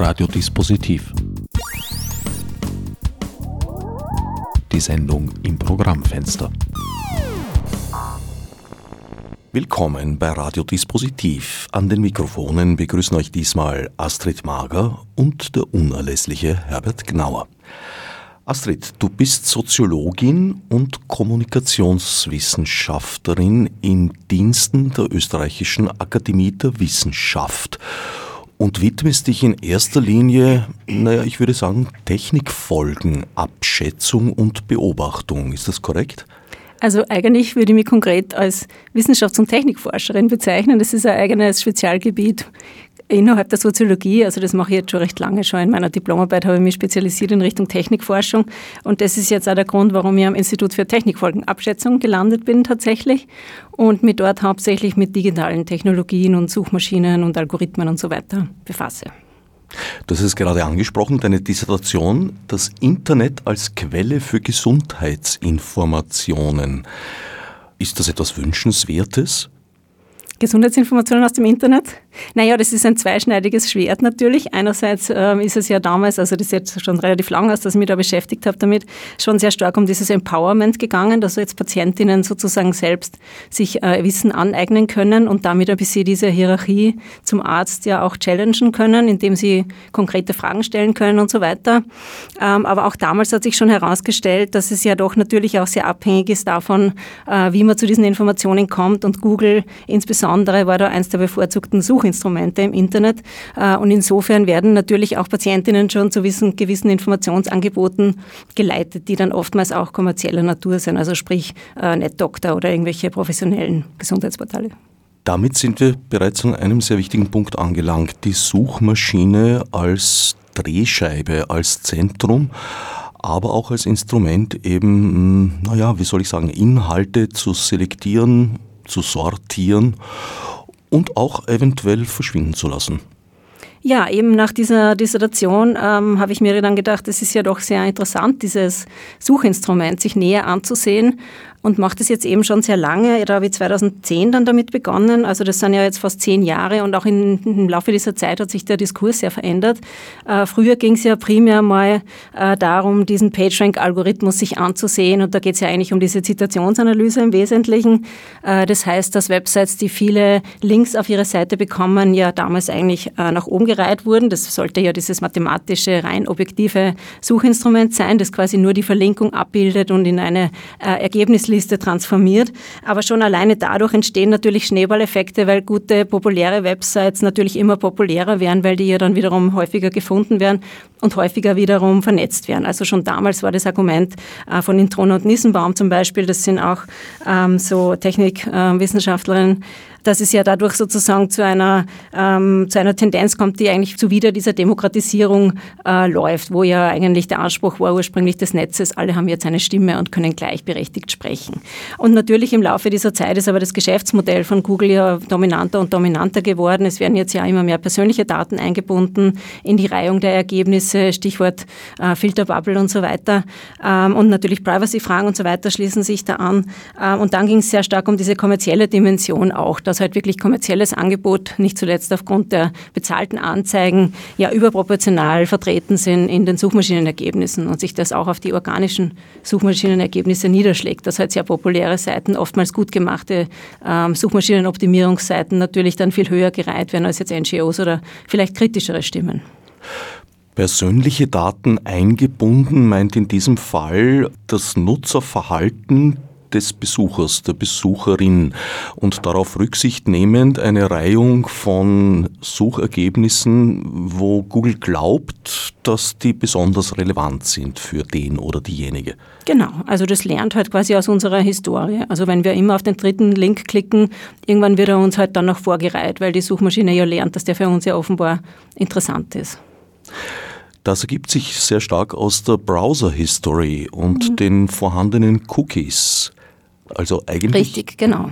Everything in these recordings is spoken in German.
Radiodispositiv. Die Sendung im Programmfenster. Willkommen bei Radiodispositiv. An den Mikrofonen begrüßen euch diesmal Astrid Mager und der unerlässliche Herbert Gnauer. Astrid, du bist Soziologin und Kommunikationswissenschaftlerin in Diensten der Österreichischen Akademie der Wissenschaft und widmest dich in erster Linie, naja, ich würde sagen, Technikfolgen, Abschätzung und Beobachtung. Ist das korrekt? Also eigentlich würde ich mich konkret als Wissenschafts- und Technikforscherin bezeichnen. Das ist ein eigenes Spezialgebiet innerhalb der Soziologie, also das mache ich jetzt schon recht lange schon. In meiner Diplomarbeit habe ich mich spezialisiert in Richtung Technikforschung und das ist jetzt auch der Grund, warum ich am Institut für Technikfolgenabschätzung gelandet bin tatsächlich und mich dort hauptsächlich mit digitalen Technologien und Suchmaschinen und Algorithmen und so weiter befasse. Du hast es gerade angesprochen, deine Dissertation, das Internet als Quelle für Gesundheitsinformationen. Ist das etwas Wünschenswertes? Gesundheitsinformationen aus dem Internet? Naja, das ist ein zweischneidiges Schwert natürlich. Einerseits ähm, ist es ja damals, also das ist jetzt schon relativ lang dass ich mich da beschäftigt habe damit, schon sehr stark um dieses Empowerment gegangen, dass jetzt Patientinnen sozusagen selbst sich äh, Wissen aneignen können und damit ein bisschen diese Hierarchie zum Arzt ja auch challengen können, indem sie konkrete Fragen stellen können und so weiter. Ähm, aber auch damals hat sich schon herausgestellt, dass es ja doch natürlich auch sehr abhängig ist davon, äh, wie man zu diesen Informationen kommt und Google insbesondere war da eines der bevorzugten Suchinstrumente im Internet. Äh, und insofern werden natürlich auch Patientinnen schon zu gewissen Informationsangeboten geleitet, die dann oftmals auch kommerzieller Natur sind, also sprich äh, NetDoctor oder irgendwelche professionellen Gesundheitsportale. Damit sind wir bereits an einem sehr wichtigen Punkt angelangt. Die Suchmaschine als Drehscheibe, als Zentrum aber auch als Instrument eben, hm, naja, wie soll ich sagen, Inhalte zu selektieren, zu sortieren und auch eventuell verschwinden zu lassen. Ja, eben nach dieser Dissertation ähm, habe ich mir dann gedacht, es ist ja doch sehr interessant, dieses Suchinstrument sich näher anzusehen und mache das jetzt eben schon sehr lange. Da habe ich 2010 dann damit begonnen. Also das sind ja jetzt fast zehn Jahre und auch in, im Laufe dieser Zeit hat sich der Diskurs sehr verändert. Äh, früher ging es ja primär mal äh, darum, diesen PageRank-Algorithmus sich anzusehen und da geht es ja eigentlich um diese Zitationsanalyse im Wesentlichen. Äh, das heißt, dass Websites, die viele Links auf ihre Seite bekommen, ja damals eigentlich äh, nach oben gereiht wurden. Das sollte ja dieses mathematische, rein objektive Suchinstrument sein, das quasi nur die Verlinkung abbildet und in eine äh, Ergebnis Wunschliste transformiert. Aber schon alleine dadurch entstehen natürlich Schneeballeffekte, weil gute, populäre Websites natürlich immer populärer werden, weil die ja dann wiederum häufiger gefunden werden und häufiger wiederum vernetzt werden. Also schon damals war das Argument äh, von Introna und Nissenbaum zum Beispiel, das sind auch ähm, so Technikwissenschaftlerinnen, dass es ja dadurch sozusagen zu einer, ähm, zu einer Tendenz kommt, die eigentlich zuwider dieser Demokratisierung äh, läuft, wo ja eigentlich der Anspruch war ursprünglich des Netzes, alle haben jetzt eine Stimme und können gleichberechtigt sprechen. Und natürlich im Laufe dieser Zeit ist aber das Geschäftsmodell von Google ja dominanter und dominanter geworden. Es werden jetzt ja immer mehr persönliche Daten eingebunden in die Reihung der Ergebnisse, Stichwort äh, Filterbubble und so weiter. Ähm, und natürlich Privacy-Fragen und so weiter schließen sich da an. Ähm, und dann ging es sehr stark um diese kommerzielle Dimension auch, dass halt wirklich kommerzielles Angebot, nicht zuletzt aufgrund der bezahlten Anzeigen, ja überproportional vertreten sind in den Suchmaschinenergebnissen und sich das auch auf die organischen Suchmaschinenergebnisse niederschlägt. Dass halt sehr populäre Seiten, oftmals gut gemachte ähm, Suchmaschinenoptimierungsseiten natürlich dann viel höher gereiht werden als jetzt NGOs oder vielleicht kritischere Stimmen. Persönliche Daten eingebunden meint in diesem Fall das Nutzerverhalten des Besuchers, der Besucherin und darauf Rücksicht nehmend eine Reihung von Suchergebnissen, wo Google glaubt, dass die besonders relevant sind für den oder diejenige. Genau, also das lernt halt quasi aus unserer Historie. Also wenn wir immer auf den dritten Link klicken, irgendwann wird er uns halt dann noch vorgereiht, weil die Suchmaschine ja lernt, dass der für uns ja offenbar interessant ist. Das ergibt sich sehr stark aus der Browser-History und mhm. den vorhandenen Cookies. Also eigentlich. Richtig, genau.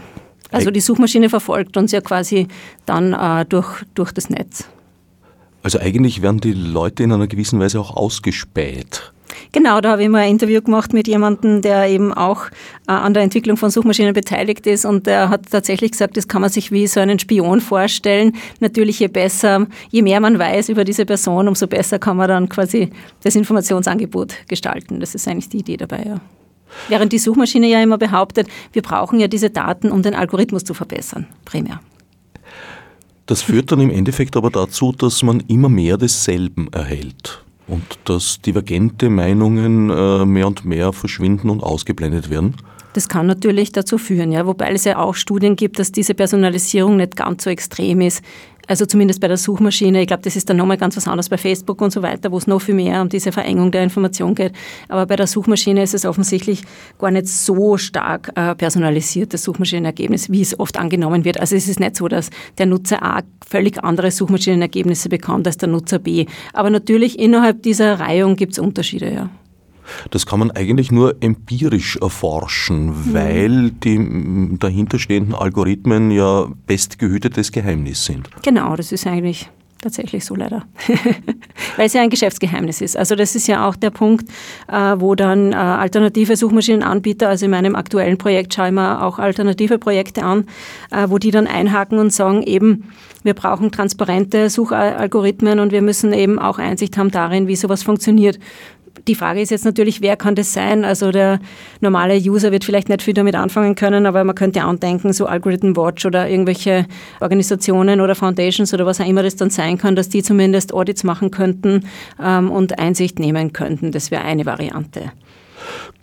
Also die Suchmaschine verfolgt uns ja quasi dann äh, durch, durch das Netz. Also eigentlich werden die Leute in einer gewissen Weise auch ausgespäht. Genau, da habe ich mal ein Interview gemacht mit jemandem, der eben auch äh, an der Entwicklung von Suchmaschinen beteiligt ist und der hat tatsächlich gesagt, das kann man sich wie so einen Spion vorstellen. Natürlich je besser, je mehr man weiß über diese Person, umso besser kann man dann quasi das Informationsangebot gestalten. Das ist eigentlich die Idee dabei, ja. Während die Suchmaschine ja immer behauptet, wir brauchen ja diese Daten, um den Algorithmus zu verbessern, primär. Das führt dann im Endeffekt aber dazu, dass man immer mehr desselben erhält und dass divergente Meinungen äh, mehr und mehr verschwinden und ausgeblendet werden. Das kann natürlich dazu führen, ja, wobei es ja auch Studien gibt, dass diese Personalisierung nicht ganz so extrem ist, also zumindest bei der Suchmaschine. Ich glaube, das ist dann nochmal ganz was anderes bei Facebook und so weiter, wo es noch viel mehr um diese Verengung der Information geht. Aber bei der Suchmaschine ist es offensichtlich gar nicht so stark äh, personalisiert, das Suchmaschinenergebnis, wie es oft angenommen wird. Also es ist nicht so, dass der Nutzer A völlig andere Suchmaschinenergebnisse bekommt als der Nutzer B. Aber natürlich innerhalb dieser Reihung gibt es Unterschiede, ja. Das kann man eigentlich nur empirisch erforschen, mhm. weil die dahinterstehenden Algorithmen ja bestgehütetes Geheimnis sind. Genau, das ist eigentlich tatsächlich so leider. Weil es ja ein Geschäftsgeheimnis ist. Also das ist ja auch der Punkt, äh, wo dann äh, alternative Suchmaschinenanbieter, also in meinem aktuellen Projekt schaue ich mir auch alternative Projekte an, äh, wo die dann einhaken und sagen eben, wir brauchen transparente Suchalgorithmen und wir müssen eben auch Einsicht haben darin, wie sowas funktioniert die Frage ist jetzt natürlich, wer kann das sein? Also der normale User wird vielleicht nicht viel damit anfangen können, aber man könnte andenken, so Algorithm Watch oder irgendwelche Organisationen oder Foundations oder was auch immer das dann sein kann, dass die zumindest Audits machen könnten ähm, und Einsicht nehmen könnten. Das wäre eine Variante.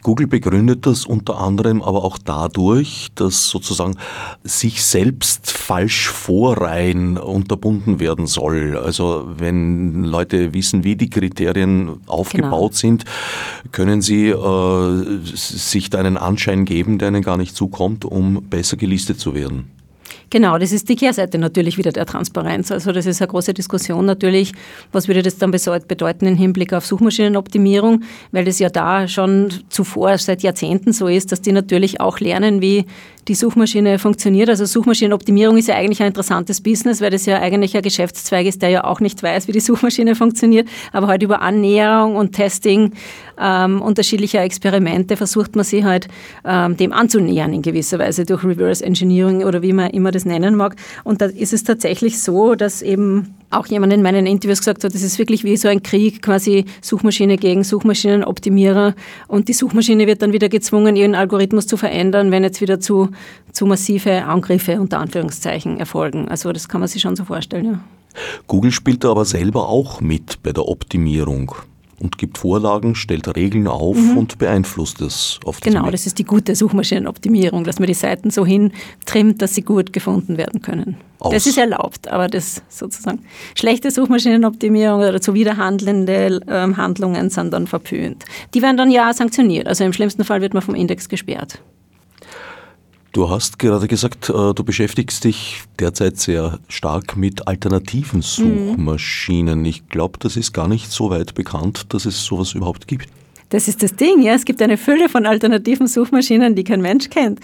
Google begründet das unter anderem aber auch dadurch, dass sozusagen sich selbst falsch Vorreihen unterbunden werden soll. Also wenn Leute wissen, wie die Kriterien aufgebaut genau. sind, können sie äh, sich da einen Anschein geben, der ihnen gar nicht zukommt, um besser gelistet zu werden. Genau, das ist die Kehrseite natürlich wieder der Transparenz. Also das ist eine große Diskussion natürlich, was würde das dann bedeuten im Hinblick auf Suchmaschinenoptimierung, weil das ja da schon zuvor seit Jahrzehnten so ist, dass die natürlich auch lernen, wie die Suchmaschine funktioniert. Also Suchmaschinenoptimierung ist ja eigentlich ein interessantes Business, weil das ja eigentlich ein Geschäftszweig ist, der ja auch nicht weiß, wie die Suchmaschine funktioniert. Aber halt über Annäherung und Testing ähm, unterschiedlicher Experimente versucht man sich halt ähm, dem anzunähern in gewisser Weise durch Reverse Engineering oder wie man immer das nennen mag. Und da ist es tatsächlich so, dass eben auch jemand in meinen Interviews gesagt hat, das ist wirklich wie so ein Krieg, quasi Suchmaschine gegen Suchmaschinenoptimierer. Und die Suchmaschine wird dann wieder gezwungen, ihren Algorithmus zu verändern, wenn jetzt wieder zu, zu massive Angriffe unter Anführungszeichen erfolgen. Also das kann man sich schon so vorstellen, ja. Google spielt da aber selber auch mit bei der Optimierung und gibt Vorlagen, stellt Regeln auf mhm. und beeinflusst es auf Genau, das ist die gute Suchmaschinenoptimierung, dass man die Seiten so hintrimmt, dass sie gut gefunden werden können. Aus. Das ist erlaubt, aber das sozusagen schlechte Suchmaschinenoptimierung oder zuwiderhandelnde ähm, Handlungen sind dann verpönt. Die werden dann ja sanktioniert. Also im schlimmsten Fall wird man vom Index gesperrt. Du hast gerade gesagt, äh, du beschäftigst dich derzeit sehr stark mit alternativen mhm. Suchmaschinen. Mhm. Ich glaube, das ist gar nicht so weit bekannt, dass es sowas überhaupt gibt. Das ist das Ding, ja. Es gibt eine Fülle von alternativen Suchmaschinen, die kein Mensch kennt.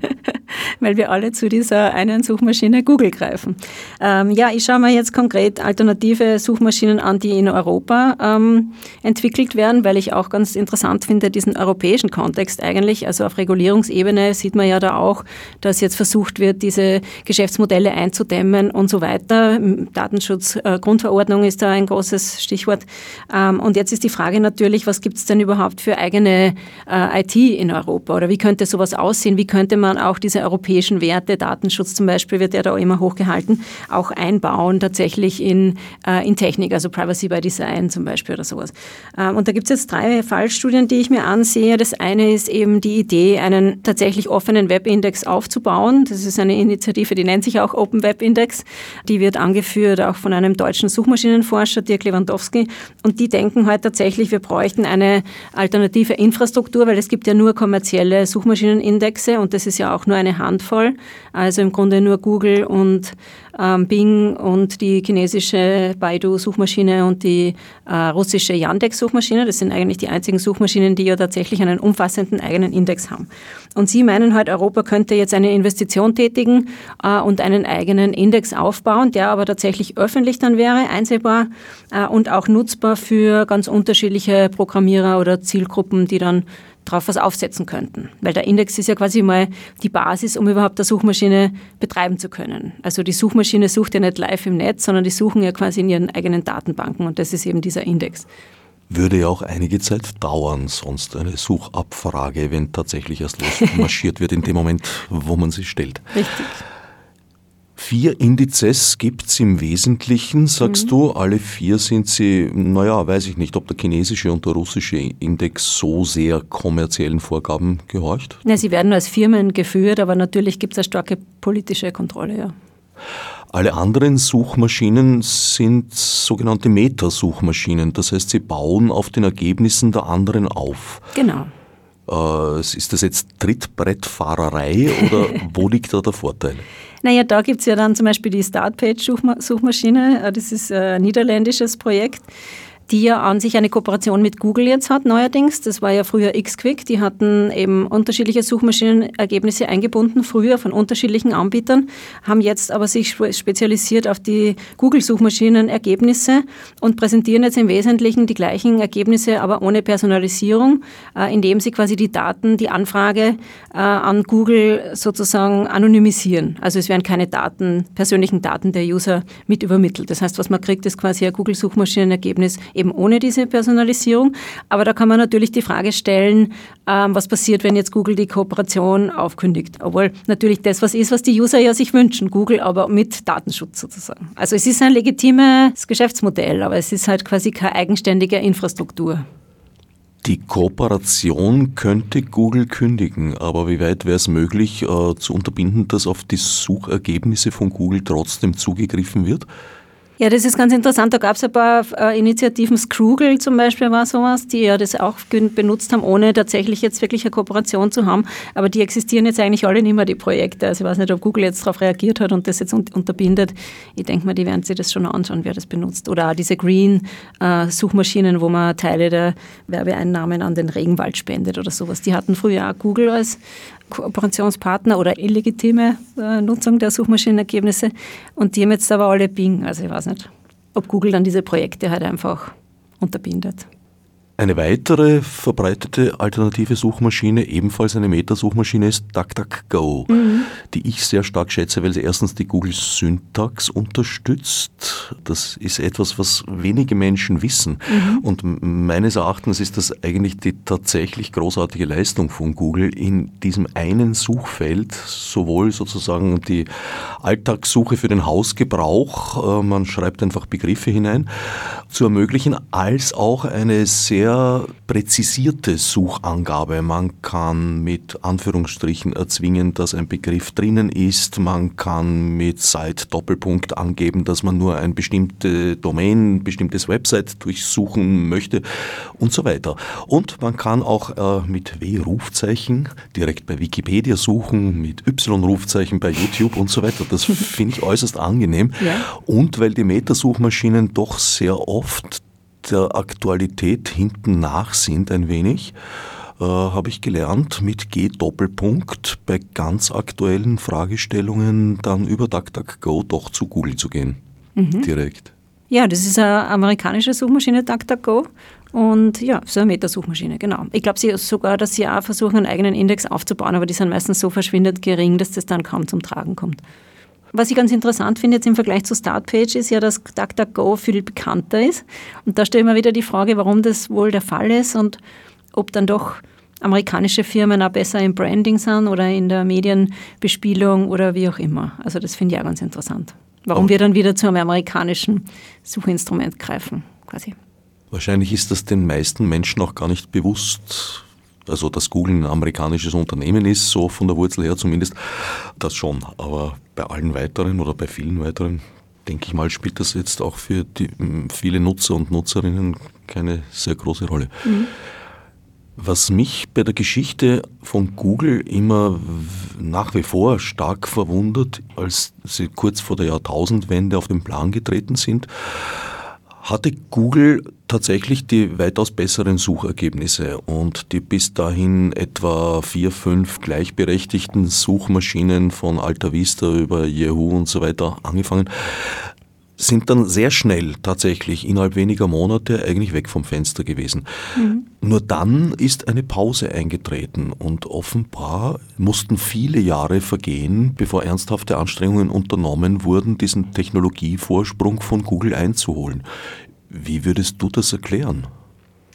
Weil wir alle zu dieser einen Suchmaschine Google greifen. Ähm, ja, ich schaue mir jetzt konkret alternative Suchmaschinen an, die in Europa ähm, entwickelt werden, weil ich auch ganz interessant finde, diesen europäischen Kontext eigentlich. Also auf Regulierungsebene sieht man ja da auch, dass jetzt versucht wird, diese Geschäftsmodelle einzudämmen und so weiter. Datenschutz, äh, Grundverordnung ist da ein großes Stichwort. Ähm, und jetzt ist die Frage natürlich, was gibt es denn überhaupt für eigene äh, IT in Europa? Oder wie könnte sowas aussehen? Wie könnte man auch diese europäischen Werte, Datenschutz zum Beispiel, wird ja da immer hochgehalten, auch einbauen tatsächlich in, äh, in Technik, also Privacy by Design zum Beispiel oder sowas. Ähm, und da gibt es jetzt drei Fallstudien, die ich mir ansehe. Das eine ist eben die Idee, einen tatsächlich offenen Webindex aufzubauen. Das ist eine Initiative, die nennt sich auch Open Web Index. Die wird angeführt auch von einem deutschen Suchmaschinenforscher, Dirk Lewandowski. Und die denken halt tatsächlich, wir bräuchten eine alternative Infrastruktur, weil es gibt ja nur kommerzielle Suchmaschinenindexe und das ist ja auch nur eine Handvoll, also im Grunde nur Google und ähm, Bing und die chinesische Baidu-Suchmaschine und die äh, russische Yandex-Suchmaschine. Das sind eigentlich die einzigen Suchmaschinen, die ja tatsächlich einen umfassenden eigenen Index haben. Und sie meinen halt, Europa könnte jetzt eine Investition tätigen äh, und einen eigenen Index aufbauen, der aber tatsächlich öffentlich dann wäre, einsehbar äh, und auch nutzbar für ganz unterschiedliche Programmierer oder Zielgruppen, die dann darauf was aufsetzen könnten. Weil der Index ist ja quasi mal die Basis, um überhaupt eine Suchmaschine betreiben zu können. Also die Suchmaschine sucht ja nicht live im Netz, sondern die suchen ja quasi in ihren eigenen Datenbanken und das ist eben dieser Index. Würde ja auch einige Zeit dauern, sonst eine Suchabfrage, wenn tatsächlich erst losmarschiert wird in dem Moment, wo man sie stellt. Richtig. Vier Indizes gibt es im Wesentlichen, sagst mhm. du. Alle vier sind sie, naja, weiß ich nicht, ob der chinesische und der russische Index so sehr kommerziellen Vorgaben gehorcht. Ja, sie werden als Firmen geführt, aber natürlich gibt es eine starke politische Kontrolle, ja. Alle anderen Suchmaschinen sind sogenannte Metasuchmaschinen. Das heißt, sie bauen auf den Ergebnissen der anderen auf. Genau. Äh, ist das jetzt Trittbrettfahrerei oder wo liegt da der Vorteil? Naja, da gibt es ja dann zum Beispiel die Startpage-Suchmaschine. Äh, das ist ein niederländisches Projekt die ja an sich eine Kooperation mit Google jetzt hat neuerdings. Das war ja früher XQuick. Die hatten eben unterschiedliche Suchmaschinenergebnisse eingebunden, früher von unterschiedlichen Anbietern, haben jetzt aber sich spezialisiert auf die Google-Suchmaschinenergebnisse und präsentieren jetzt im Wesentlichen die gleichen Ergebnisse, aber ohne Personalisierung, äh, indem sie quasi die Daten, die Anfrage äh, an Google sozusagen anonymisieren. Also es werden keine Daten, persönlichen Daten der User mit übermittelt. Das heißt, was man kriegt, ist quasi ein Google-Suchmaschinenergebnis eben ohne diese Personalisierung. Aber da kann man natürlich die Frage stellen, ähm, was passiert, wenn jetzt Google die Kooperation aufkündigt. Obwohl natürlich das was ist, was die User ja sich wünschen, Google aber mit Datenschutz sozusagen. Also es ist ein legitimes Geschäftsmodell, aber es ist halt quasi keine eigenständige Infrastruktur. Die Kooperation könnte Google kündigen, aber wie weit wäre es möglich äh, zu unterbinden, dass auf die Suchergebnisse von Google trotzdem zugegriffen wird? Ja, das ist ganz interessant. Da gab es ein paar äh, Initiativen, Scroogle zum Beispiel war sowas, die ja das auch benutzt haben, ohne tatsächlich jetzt wirklich eine Kooperation zu haben. Aber die existieren jetzt eigentlich alle nicht mehr, die Projekte. Also ich weiß nicht, ob Google jetzt darauf reagiert hat und das jetzt unterbindet. Ich denke mal, die werden sich das schon anschauen, wer das benutzt. Oder auch diese Green-Suchmaschinen, äh, wo man Teile der Werbeeinnahmen an den Regenwald spendet oder sowas. Die hatten früher auch Google als, Kooperationspartner oder illegitime äh, Nutzung der Suchmaschinenergebnisse. Und die haben jetzt aber alle Bing. Also ich weiß nicht, ob Google dann diese Projekte halt einfach unterbindet. Eine weitere verbreitete alternative Suchmaschine, ebenfalls eine Metasuchmaschine, ist DuckDuckGo, mhm. die ich sehr stark schätze, weil sie erstens die Google-Syntax unterstützt. Das ist etwas, was wenige Menschen wissen. Mhm. Und meines Erachtens ist das eigentlich die tatsächlich großartige Leistung von Google, in diesem einen Suchfeld sowohl sozusagen die Alltagssuche für den Hausgebrauch, äh, man schreibt einfach Begriffe hinein, zu ermöglichen, als auch eine sehr sehr präzisierte Suchangabe. Man kann mit Anführungsstrichen erzwingen, dass ein Begriff drinnen ist. Man kann mit Site Doppelpunkt angeben, dass man nur ein bestimmte Domain, ein bestimmtes Website durchsuchen möchte und so weiter. Und man kann auch äh, mit W-Rufzeichen direkt bei Wikipedia suchen, mit Y-Rufzeichen bei YouTube und so weiter. Das finde ich äußerst angenehm. Ja. Und weil die Metasuchmaschinen doch sehr oft der Aktualität hinten nach sind ein wenig, äh, habe ich gelernt, mit G-Doppelpunkt bei ganz aktuellen Fragestellungen dann über DuckDuckGo doch zu Google zu gehen. Mhm. Direkt. Ja, das ist eine amerikanische Suchmaschine, DuckDuckGo. Und ja, so eine Metasuchmaschine, genau. Ich glaube sogar, dass sie auch versuchen, einen eigenen Index aufzubauen, aber die sind meistens so verschwindend gering, dass das dann kaum zum Tragen kommt. Was ich ganz interessant finde jetzt im Vergleich zu Startpage ist ja, dass DuckDuckGo viel bekannter ist. Und da stelle ich mir wieder die Frage, warum das wohl der Fall ist und ob dann doch amerikanische Firmen auch besser im Branding sind oder in der Medienbespielung oder wie auch immer. Also das finde ich auch ganz interessant. Warum oh. wir dann wieder zu einem amerikanischen Suchinstrument greifen, quasi. Wahrscheinlich ist das den meisten Menschen auch gar nicht bewusst, also dass Google ein amerikanisches Unternehmen ist, so von der Wurzel her zumindest, das schon. Aber bei allen weiteren oder bei vielen weiteren, denke ich mal, spielt das jetzt auch für die, viele Nutzer und Nutzerinnen keine sehr große Rolle. Mhm. Was mich bei der Geschichte von Google immer nach wie vor stark verwundert, als sie kurz vor der Jahrtausendwende auf den Plan getreten sind, hatte Google tatsächlich die weitaus besseren Suchergebnisse und die bis dahin etwa vier, fünf gleichberechtigten Suchmaschinen von Alta Vista über Yahoo und so weiter angefangen, sind dann sehr schnell tatsächlich innerhalb weniger Monate eigentlich weg vom Fenster gewesen. Mhm. Nur dann ist eine Pause eingetreten und offenbar mussten viele Jahre vergehen, bevor ernsthafte Anstrengungen unternommen wurden, diesen Technologievorsprung von Google einzuholen. Wie würdest du das erklären?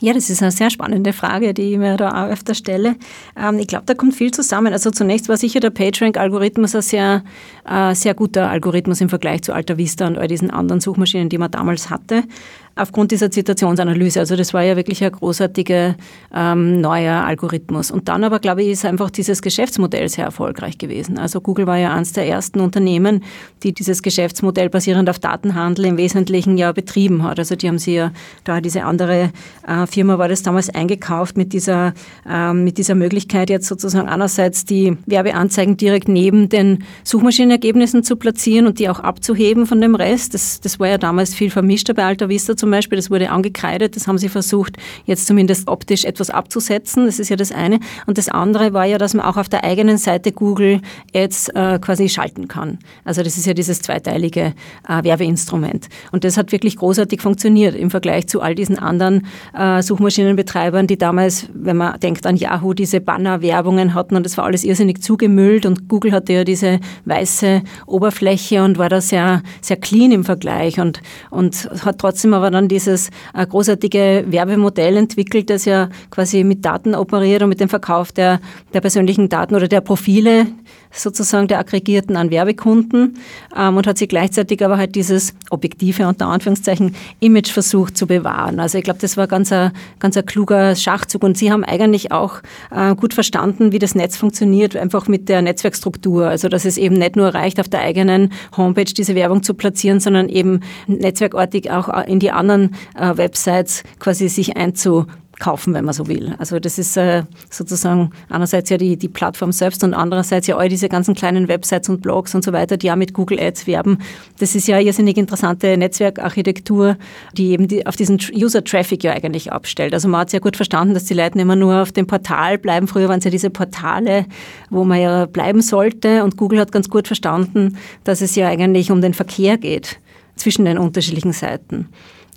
Ja, das ist eine sehr spannende Frage, die ich mir da auch öfter stelle. Ähm, ich glaube, da kommt viel zusammen. Also zunächst war sicher der PageRank-Algorithmus ein sehr, äh, sehr guter Algorithmus im Vergleich zu Alta Vista und all diesen anderen Suchmaschinen, die man damals hatte aufgrund dieser Zitationsanalyse. Also das war ja wirklich ein großartiger ähm, neuer Algorithmus. Und dann aber, glaube ich, ist einfach dieses Geschäftsmodell sehr erfolgreich gewesen. Also Google war ja eines der ersten Unternehmen, die dieses Geschäftsmodell basierend auf Datenhandel im Wesentlichen ja betrieben hat. Also die haben sie ja, da diese andere äh, Firma war das damals eingekauft mit dieser, äh, mit dieser Möglichkeit jetzt sozusagen einerseits die Werbeanzeigen direkt neben den Suchmaschinenergebnissen zu platzieren und die auch abzuheben von dem Rest. Das, das war ja damals viel vermischter bei Alta Vista zum Beispiel, das wurde angekreidet, das haben sie versucht, jetzt zumindest optisch etwas abzusetzen. Das ist ja das eine. Und das andere war ja, dass man auch auf der eigenen Seite Google Ads äh, quasi schalten kann. Also das ist ja dieses zweiteilige äh, Werbeinstrument. Und das hat wirklich großartig funktioniert im Vergleich zu all diesen anderen äh, Suchmaschinenbetreibern, die damals, wenn man denkt an Yahoo, diese Banner-Werbungen hatten und das war alles irrsinnig zugemüllt und Google hatte ja diese weiße Oberfläche und war da sehr, sehr clean im Vergleich und, und hat trotzdem aber dann dieses äh, großartige Werbemodell entwickelt, das ja quasi mit Daten operiert und mit dem Verkauf der, der persönlichen Daten oder der Profile sozusagen der Aggregierten an Werbekunden ähm, und hat sich gleichzeitig aber halt dieses objektive, unter Anführungszeichen, Image versucht zu bewahren. Also ich glaube, das war ganz ein, ganz ein kluger Schachzug und Sie haben eigentlich auch äh, gut verstanden, wie das Netz funktioniert, einfach mit der Netzwerkstruktur. Also dass es eben nicht nur reicht, auf der eigenen Homepage diese Werbung zu platzieren, sondern eben netzwerkartig auch in die anderen äh, Websites quasi sich einzu kaufen, wenn man so will. Also das ist äh, sozusagen einerseits ja die, die Plattform selbst und andererseits ja all diese ganzen kleinen Websites und Blogs und so weiter, die ja mit Google Ads werben. Das ist ja eine irrsinnig interessante Netzwerkarchitektur, die eben die, auf diesen User-Traffic ja eigentlich abstellt. Also man hat sehr gut verstanden, dass die Leute immer nur auf dem Portal bleiben. Früher waren es ja diese Portale, wo man ja bleiben sollte und Google hat ganz gut verstanden, dass es ja eigentlich um den Verkehr geht zwischen den unterschiedlichen Seiten.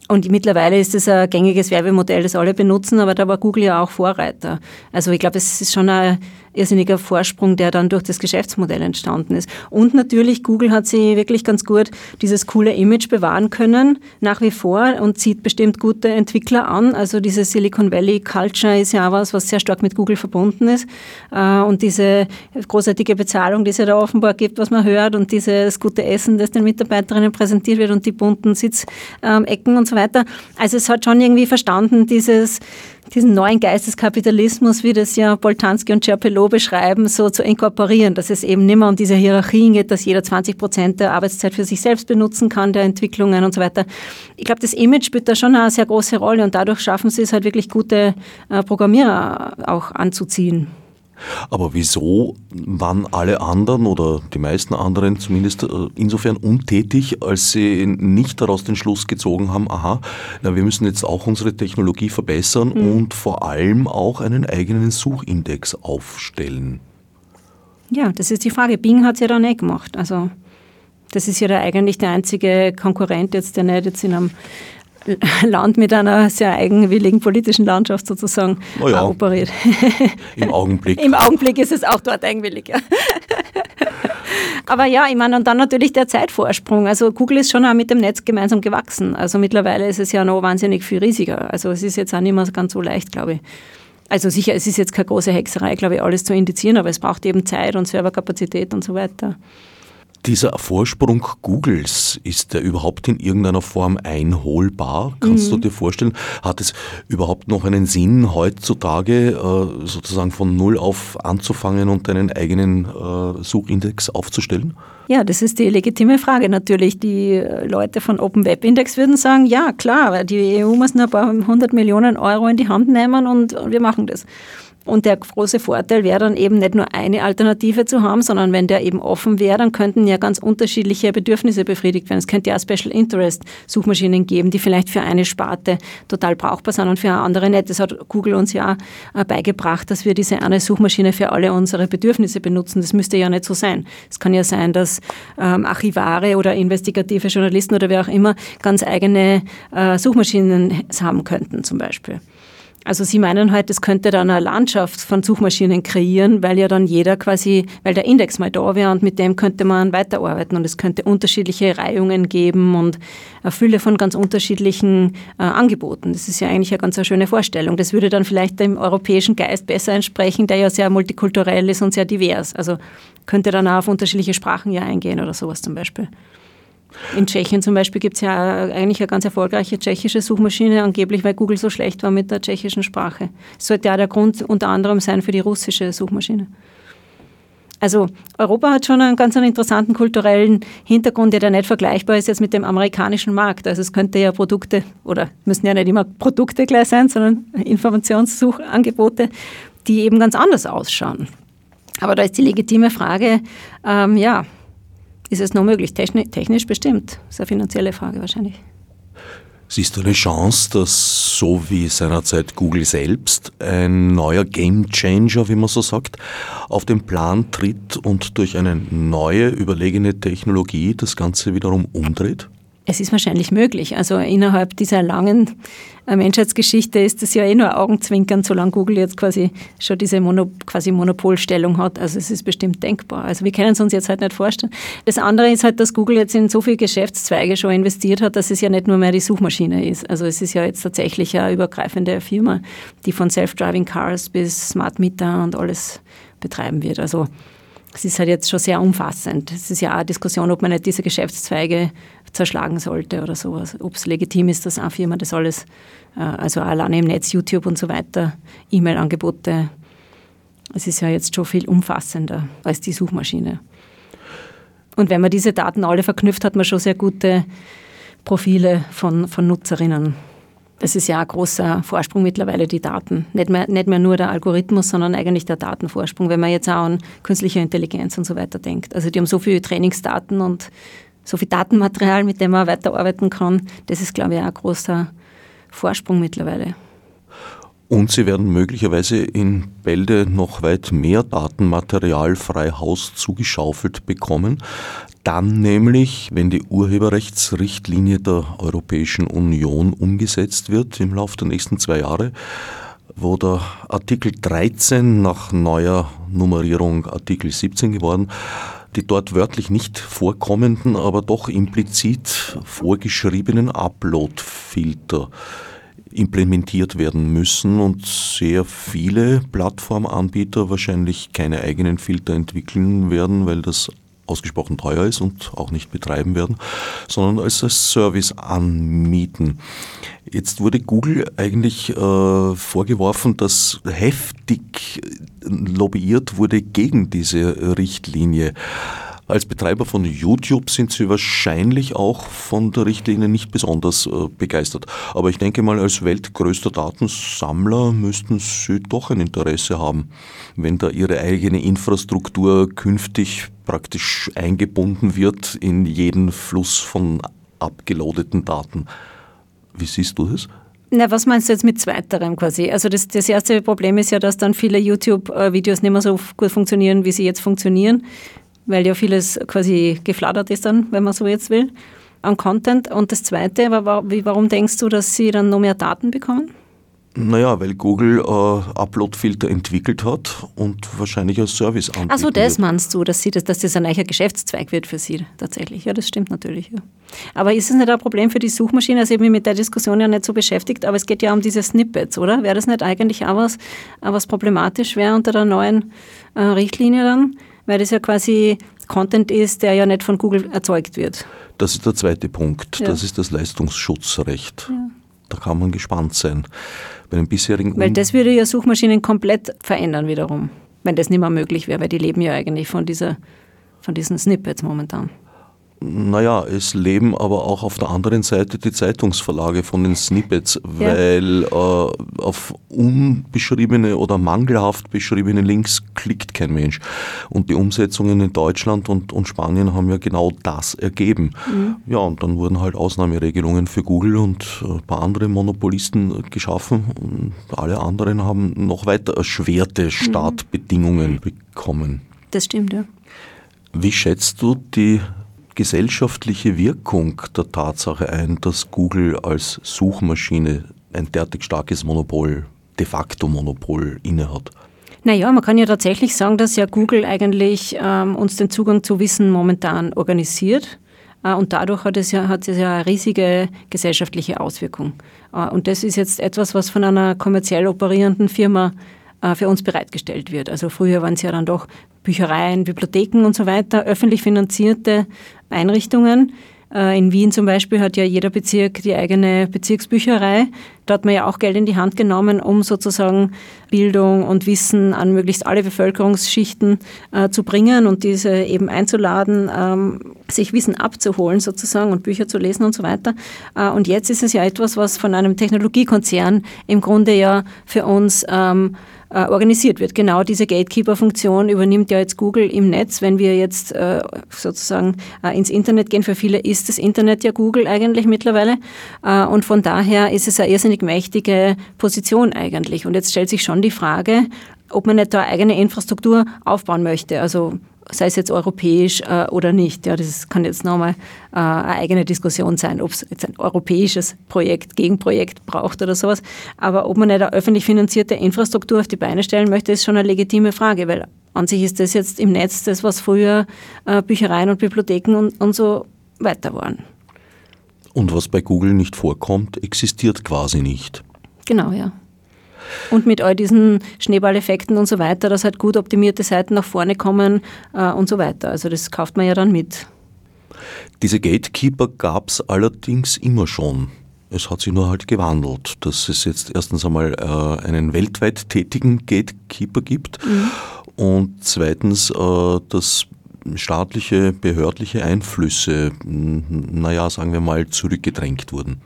Und mittlerweile ist es ein gängiges Werbemodell, das alle benutzen, aber da war Google ja auch Vorreiter. Also ich glaube, es ist schon ein irrsinniger Vorsprung, der dann durch das Geschäftsmodell entstanden ist. Und natürlich, Google hat sie wirklich ganz gut dieses coole Image bewahren können, nach wie vor, und zieht bestimmt gute Entwickler an. Also diese Silicon Valley Culture ist ja auch was, was sehr stark mit Google verbunden ist. Äh, und diese großartige Bezahlung, die es ja da offenbar gibt, was man hört, und dieses gute Essen, das den Mitarbeiterinnen präsentiert wird und die bunten Sitzecken und so weiter. Also es hat schon irgendwie verstanden, dieses diesen neuen Geisteskapitalismus, wie das ja Boltanski und Cerpelot beschreiben, so zu inkorporieren, dass es eben nicht mehr um diese Hierarchien geht, dass jeder 20 Prozent der Arbeitszeit für sich selbst benutzen kann, der Entwicklungen und so weiter. Ich glaube, das Image spielt da schon eine sehr große Rolle und dadurch schaffen sie es halt wirklich gute äh, Programmierer auch anzuziehen. Aber wieso waren alle anderen oder die meisten anderen zumindest äh, insofern untätig, als sie nicht daraus den Schluss gezogen haben, aha, na, wir müssen jetzt auch unsere Technologie verbessern mhm. und vor allem auch einen eigenen Suchindex aufstellen? Ja, das ist die Frage. Bing hat es ja dann nicht gemacht. Also das ist ja der, eigentlich der einzige Konkurrent jetzt, der nicht jetzt in einem Land mit einer sehr eigenwilligen politischen Landschaft sozusagen oh ja. operiert. Im Augenblick. Im Augenblick ist es auch dort eigenwillig, ja. Aber ja, ich meine, und dann natürlich der Zeitvorsprung. Also Google ist schon auch mit dem Netz gemeinsam gewachsen. Also mittlerweile ist es ja noch wahnsinnig viel riesiger. Also es ist jetzt auch nicht mehr ganz so leicht, glaube ich. Also sicher, es ist jetzt keine große Hexerei, glaube ich, alles zu indizieren, aber es braucht eben Zeit und Serverkapazität und so weiter. Dieser Vorsprung Googles, ist der überhaupt in irgendeiner Form einholbar? Kannst mhm. du dir vorstellen, hat es überhaupt noch einen Sinn, heutzutage äh, sozusagen von Null auf anzufangen und einen eigenen äh, Suchindex aufzustellen? Ja, das ist die legitime Frage natürlich. Die Leute von Open Web Index würden sagen, ja klar, die EU muss nur ein paar hundert Millionen Euro in die Hand nehmen und wir machen das. Und der große Vorteil wäre dann eben nicht nur eine Alternative zu haben, sondern wenn der eben offen wäre, dann könnten ja ganz unterschiedliche Bedürfnisse befriedigt werden. Es könnte ja Special Interest Suchmaschinen geben, die vielleicht für eine Sparte total brauchbar sind und für eine andere nicht. Das hat Google uns ja äh, beigebracht, dass wir diese eine Suchmaschine für alle unsere Bedürfnisse benutzen. Das müsste ja nicht so sein. Es kann ja sein, dass ähm, Archivare oder investigative Journalisten oder wer auch immer ganz eigene äh, Suchmaschinen haben könnten zum Beispiel. Also Sie meinen halt, es könnte dann eine Landschaft von Suchmaschinen kreieren, weil ja dann jeder quasi, weil der Index mal da wäre und mit dem könnte man weiterarbeiten und es könnte unterschiedliche Reihungen geben und eine Fülle von ganz unterschiedlichen äh, Angeboten. Das ist ja eigentlich eine ganz eine schöne Vorstellung. Das würde dann vielleicht dem europäischen Geist besser entsprechen, der ja sehr multikulturell ist und sehr divers. Also könnte dann auch auf unterschiedliche Sprachen ja eingehen oder sowas zum Beispiel. In Tschechien zum Beispiel gibt es ja eigentlich eine ganz erfolgreiche tschechische Suchmaschine, angeblich weil Google so schlecht war mit der tschechischen Sprache. Das sollte ja der Grund unter anderem sein für die russische Suchmaschine. Also Europa hat schon einen ganz einen interessanten kulturellen Hintergrund, der nicht vergleichbar ist jetzt mit dem amerikanischen Markt. Also es könnte ja Produkte, oder müssen ja nicht immer Produkte gleich sein, sondern Informationssuchangebote, die eben ganz anders ausschauen. Aber da ist die legitime Frage, ähm, ja, ist es noch möglich? Technisch, technisch bestimmt. Das ist eine finanzielle Frage wahrscheinlich. Siehst du eine Chance, dass so wie seinerzeit Google selbst ein neuer Game Changer, wie man so sagt, auf den Plan tritt und durch eine neue, überlegene Technologie das Ganze wiederum umdreht? Es ist wahrscheinlich möglich. Also innerhalb dieser langen äh, Menschheitsgeschichte ist es ja eh nur Augenzwinkern, solange Google jetzt quasi schon diese Mono, quasi Monopolstellung hat. Also es ist bestimmt denkbar. Also wir können es uns jetzt halt nicht vorstellen. Das andere ist halt, dass Google jetzt in so viele Geschäftszweige schon investiert hat, dass es ja nicht nur mehr die Suchmaschine ist. Also es ist ja jetzt tatsächlich eine übergreifende Firma, die von Self-Driving Cars bis Smart Meter und alles betreiben wird. Also es ist halt jetzt schon sehr umfassend. Es ist ja auch eine Diskussion, ob man nicht diese Geschäftszweige zerschlagen sollte oder sowas. Ob es legitim ist, dass eine Firma das alles, äh, also alleine im Netz, YouTube und so weiter, E-Mail-Angebote, es ist ja jetzt schon viel umfassender als die Suchmaschine. Und wenn man diese Daten alle verknüpft, hat man schon sehr gute Profile von, von Nutzerinnen. Das ist ja ein großer Vorsprung mittlerweile, die Daten. Nicht mehr, nicht mehr nur der Algorithmus, sondern eigentlich der Datenvorsprung, wenn man jetzt auch an künstliche Intelligenz und so weiter denkt. Also die haben so viele Trainingsdaten und so viel Datenmaterial, mit dem man weiterarbeiten kann. Das ist, glaube ich, auch ein großer Vorsprung mittlerweile. Und Sie werden möglicherweise in Bälde noch weit mehr Datenmaterial frei Haus zugeschaufelt bekommen. Dann nämlich, wenn die Urheberrechtsrichtlinie der Europäischen Union umgesetzt wird im Laufe der nächsten zwei Jahre, wo der Artikel 13 nach neuer Nummerierung Artikel 17 geworden, die dort wörtlich nicht vorkommenden, aber doch implizit vorgeschriebenen Upload-Filter implementiert werden müssen und sehr viele Plattformanbieter wahrscheinlich keine eigenen Filter entwickeln werden, weil das ausgesprochen teuer ist und auch nicht betreiben werden, sondern als Service anmieten. Jetzt wurde Google eigentlich äh, vorgeworfen, dass heftig lobbyiert wurde gegen diese Richtlinie. Als Betreiber von YouTube sind Sie wahrscheinlich auch von der Richtlinie nicht besonders äh, begeistert. Aber ich denke mal, als weltgrößter Datensammler müssten Sie doch ein Interesse haben, wenn da Ihre eigene Infrastruktur künftig praktisch eingebunden wird in jeden Fluss von abgelodeten Daten. Wie siehst du das? Na, was meinst du jetzt mit zweiterem quasi? Also das, das erste Problem ist ja, dass dann viele YouTube-Videos nicht mehr so gut funktionieren, wie sie jetzt funktionieren weil ja vieles quasi geflattert ist dann, wenn man so jetzt will, an Content. Und das Zweite, warum denkst du, dass sie dann noch mehr Daten bekommen? Naja, weil Google äh, Upload-Filter entwickelt hat und wahrscheinlich als Service anbietet. Also das meinst du, dass, sie das, dass das ein neuer Geschäftszweig wird für Sie tatsächlich? Ja, das stimmt natürlich. Ja. Aber ist es nicht ein Problem für die Suchmaschine? Also ich habe mich mit der Diskussion ja nicht so beschäftigt, aber es geht ja um diese Snippets, oder? Wäre das nicht eigentlich auch was, was problematisch wäre unter der neuen äh, Richtlinie dann? weil das ja quasi Content ist, der ja nicht von Google erzeugt wird. Das ist der zweite Punkt. Ja. Das ist das Leistungsschutzrecht. Ja. Da kann man gespannt sein. Bei den bisherigen weil das würde ja Suchmaschinen komplett verändern wiederum, wenn das nicht mehr möglich wäre, weil die leben ja eigentlich von, dieser, von diesen Snippets momentan. Naja, es leben aber auch auf der anderen Seite die Zeitungsverlage von den Snippets, ja. weil äh, auf unbeschriebene oder mangelhaft beschriebene Links klickt kein Mensch. Und die Umsetzungen in Deutschland und, und Spanien haben ja genau das ergeben. Mhm. Ja, und dann wurden halt Ausnahmeregelungen für Google und ein paar andere Monopolisten geschaffen. Und alle anderen haben noch weiter erschwerte mhm. Startbedingungen mhm. bekommen. Das stimmt, ja. Wie schätzt du die gesellschaftliche Wirkung der Tatsache ein, dass Google als Suchmaschine ein derartig starkes Monopol, de facto Monopol innehat? Naja, man kann ja tatsächlich sagen, dass ja Google eigentlich ähm, uns den Zugang zu Wissen momentan organisiert. Äh, und dadurch hat es, ja, hat es ja eine riesige gesellschaftliche Auswirkung. Äh, und das ist jetzt etwas, was von einer kommerziell operierenden Firma für uns bereitgestellt wird. Also früher waren es ja dann doch Büchereien, Bibliotheken und so weiter, öffentlich finanzierte Einrichtungen. Äh, in Wien zum Beispiel hat ja jeder Bezirk die eigene Bezirksbücherei. Da hat man ja auch Geld in die Hand genommen, um sozusagen Bildung und Wissen an möglichst alle Bevölkerungsschichten äh, zu bringen und diese eben einzuladen, ähm, sich Wissen abzuholen sozusagen und Bücher zu lesen und so weiter. Äh, und jetzt ist es ja etwas, was von einem Technologiekonzern im Grunde ja für uns ähm, äh, organisiert wird. Genau diese Gatekeeper-Funktion übernimmt ja jetzt Google im Netz. Wenn wir jetzt äh, sozusagen äh, ins Internet gehen, für viele ist das Internet ja Google eigentlich mittlerweile. Äh, und von daher ist es eine irrsinnig mächtige Position eigentlich. Und jetzt stellt sich schon die Frage, ob man nicht da eigene Infrastruktur aufbauen möchte. Also sei es jetzt europäisch äh, oder nicht. Ja, das kann jetzt nochmal äh, eine eigene Diskussion sein, ob es jetzt ein europäisches Projekt, Gegenprojekt braucht oder sowas. Aber ob man nicht eine öffentlich finanzierte Infrastruktur auf die Beine stellen möchte, ist schon eine legitime Frage, weil an sich ist das jetzt im Netz das, was früher äh, Büchereien und Bibliotheken und, und so weiter waren. Und was bei Google nicht vorkommt, existiert quasi nicht. Genau, ja. Und mit all diesen Schneeballeffekten und so weiter, dass halt gut optimierte Seiten nach vorne kommen äh, und so weiter. Also das kauft man ja dann mit. Diese Gatekeeper gab es allerdings immer schon. Es hat sich nur halt gewandelt, dass es jetzt erstens einmal äh, einen weltweit tätigen Gatekeeper gibt mhm. und zweitens, äh, dass staatliche, behördliche Einflüsse, naja, sagen wir mal, zurückgedrängt wurden.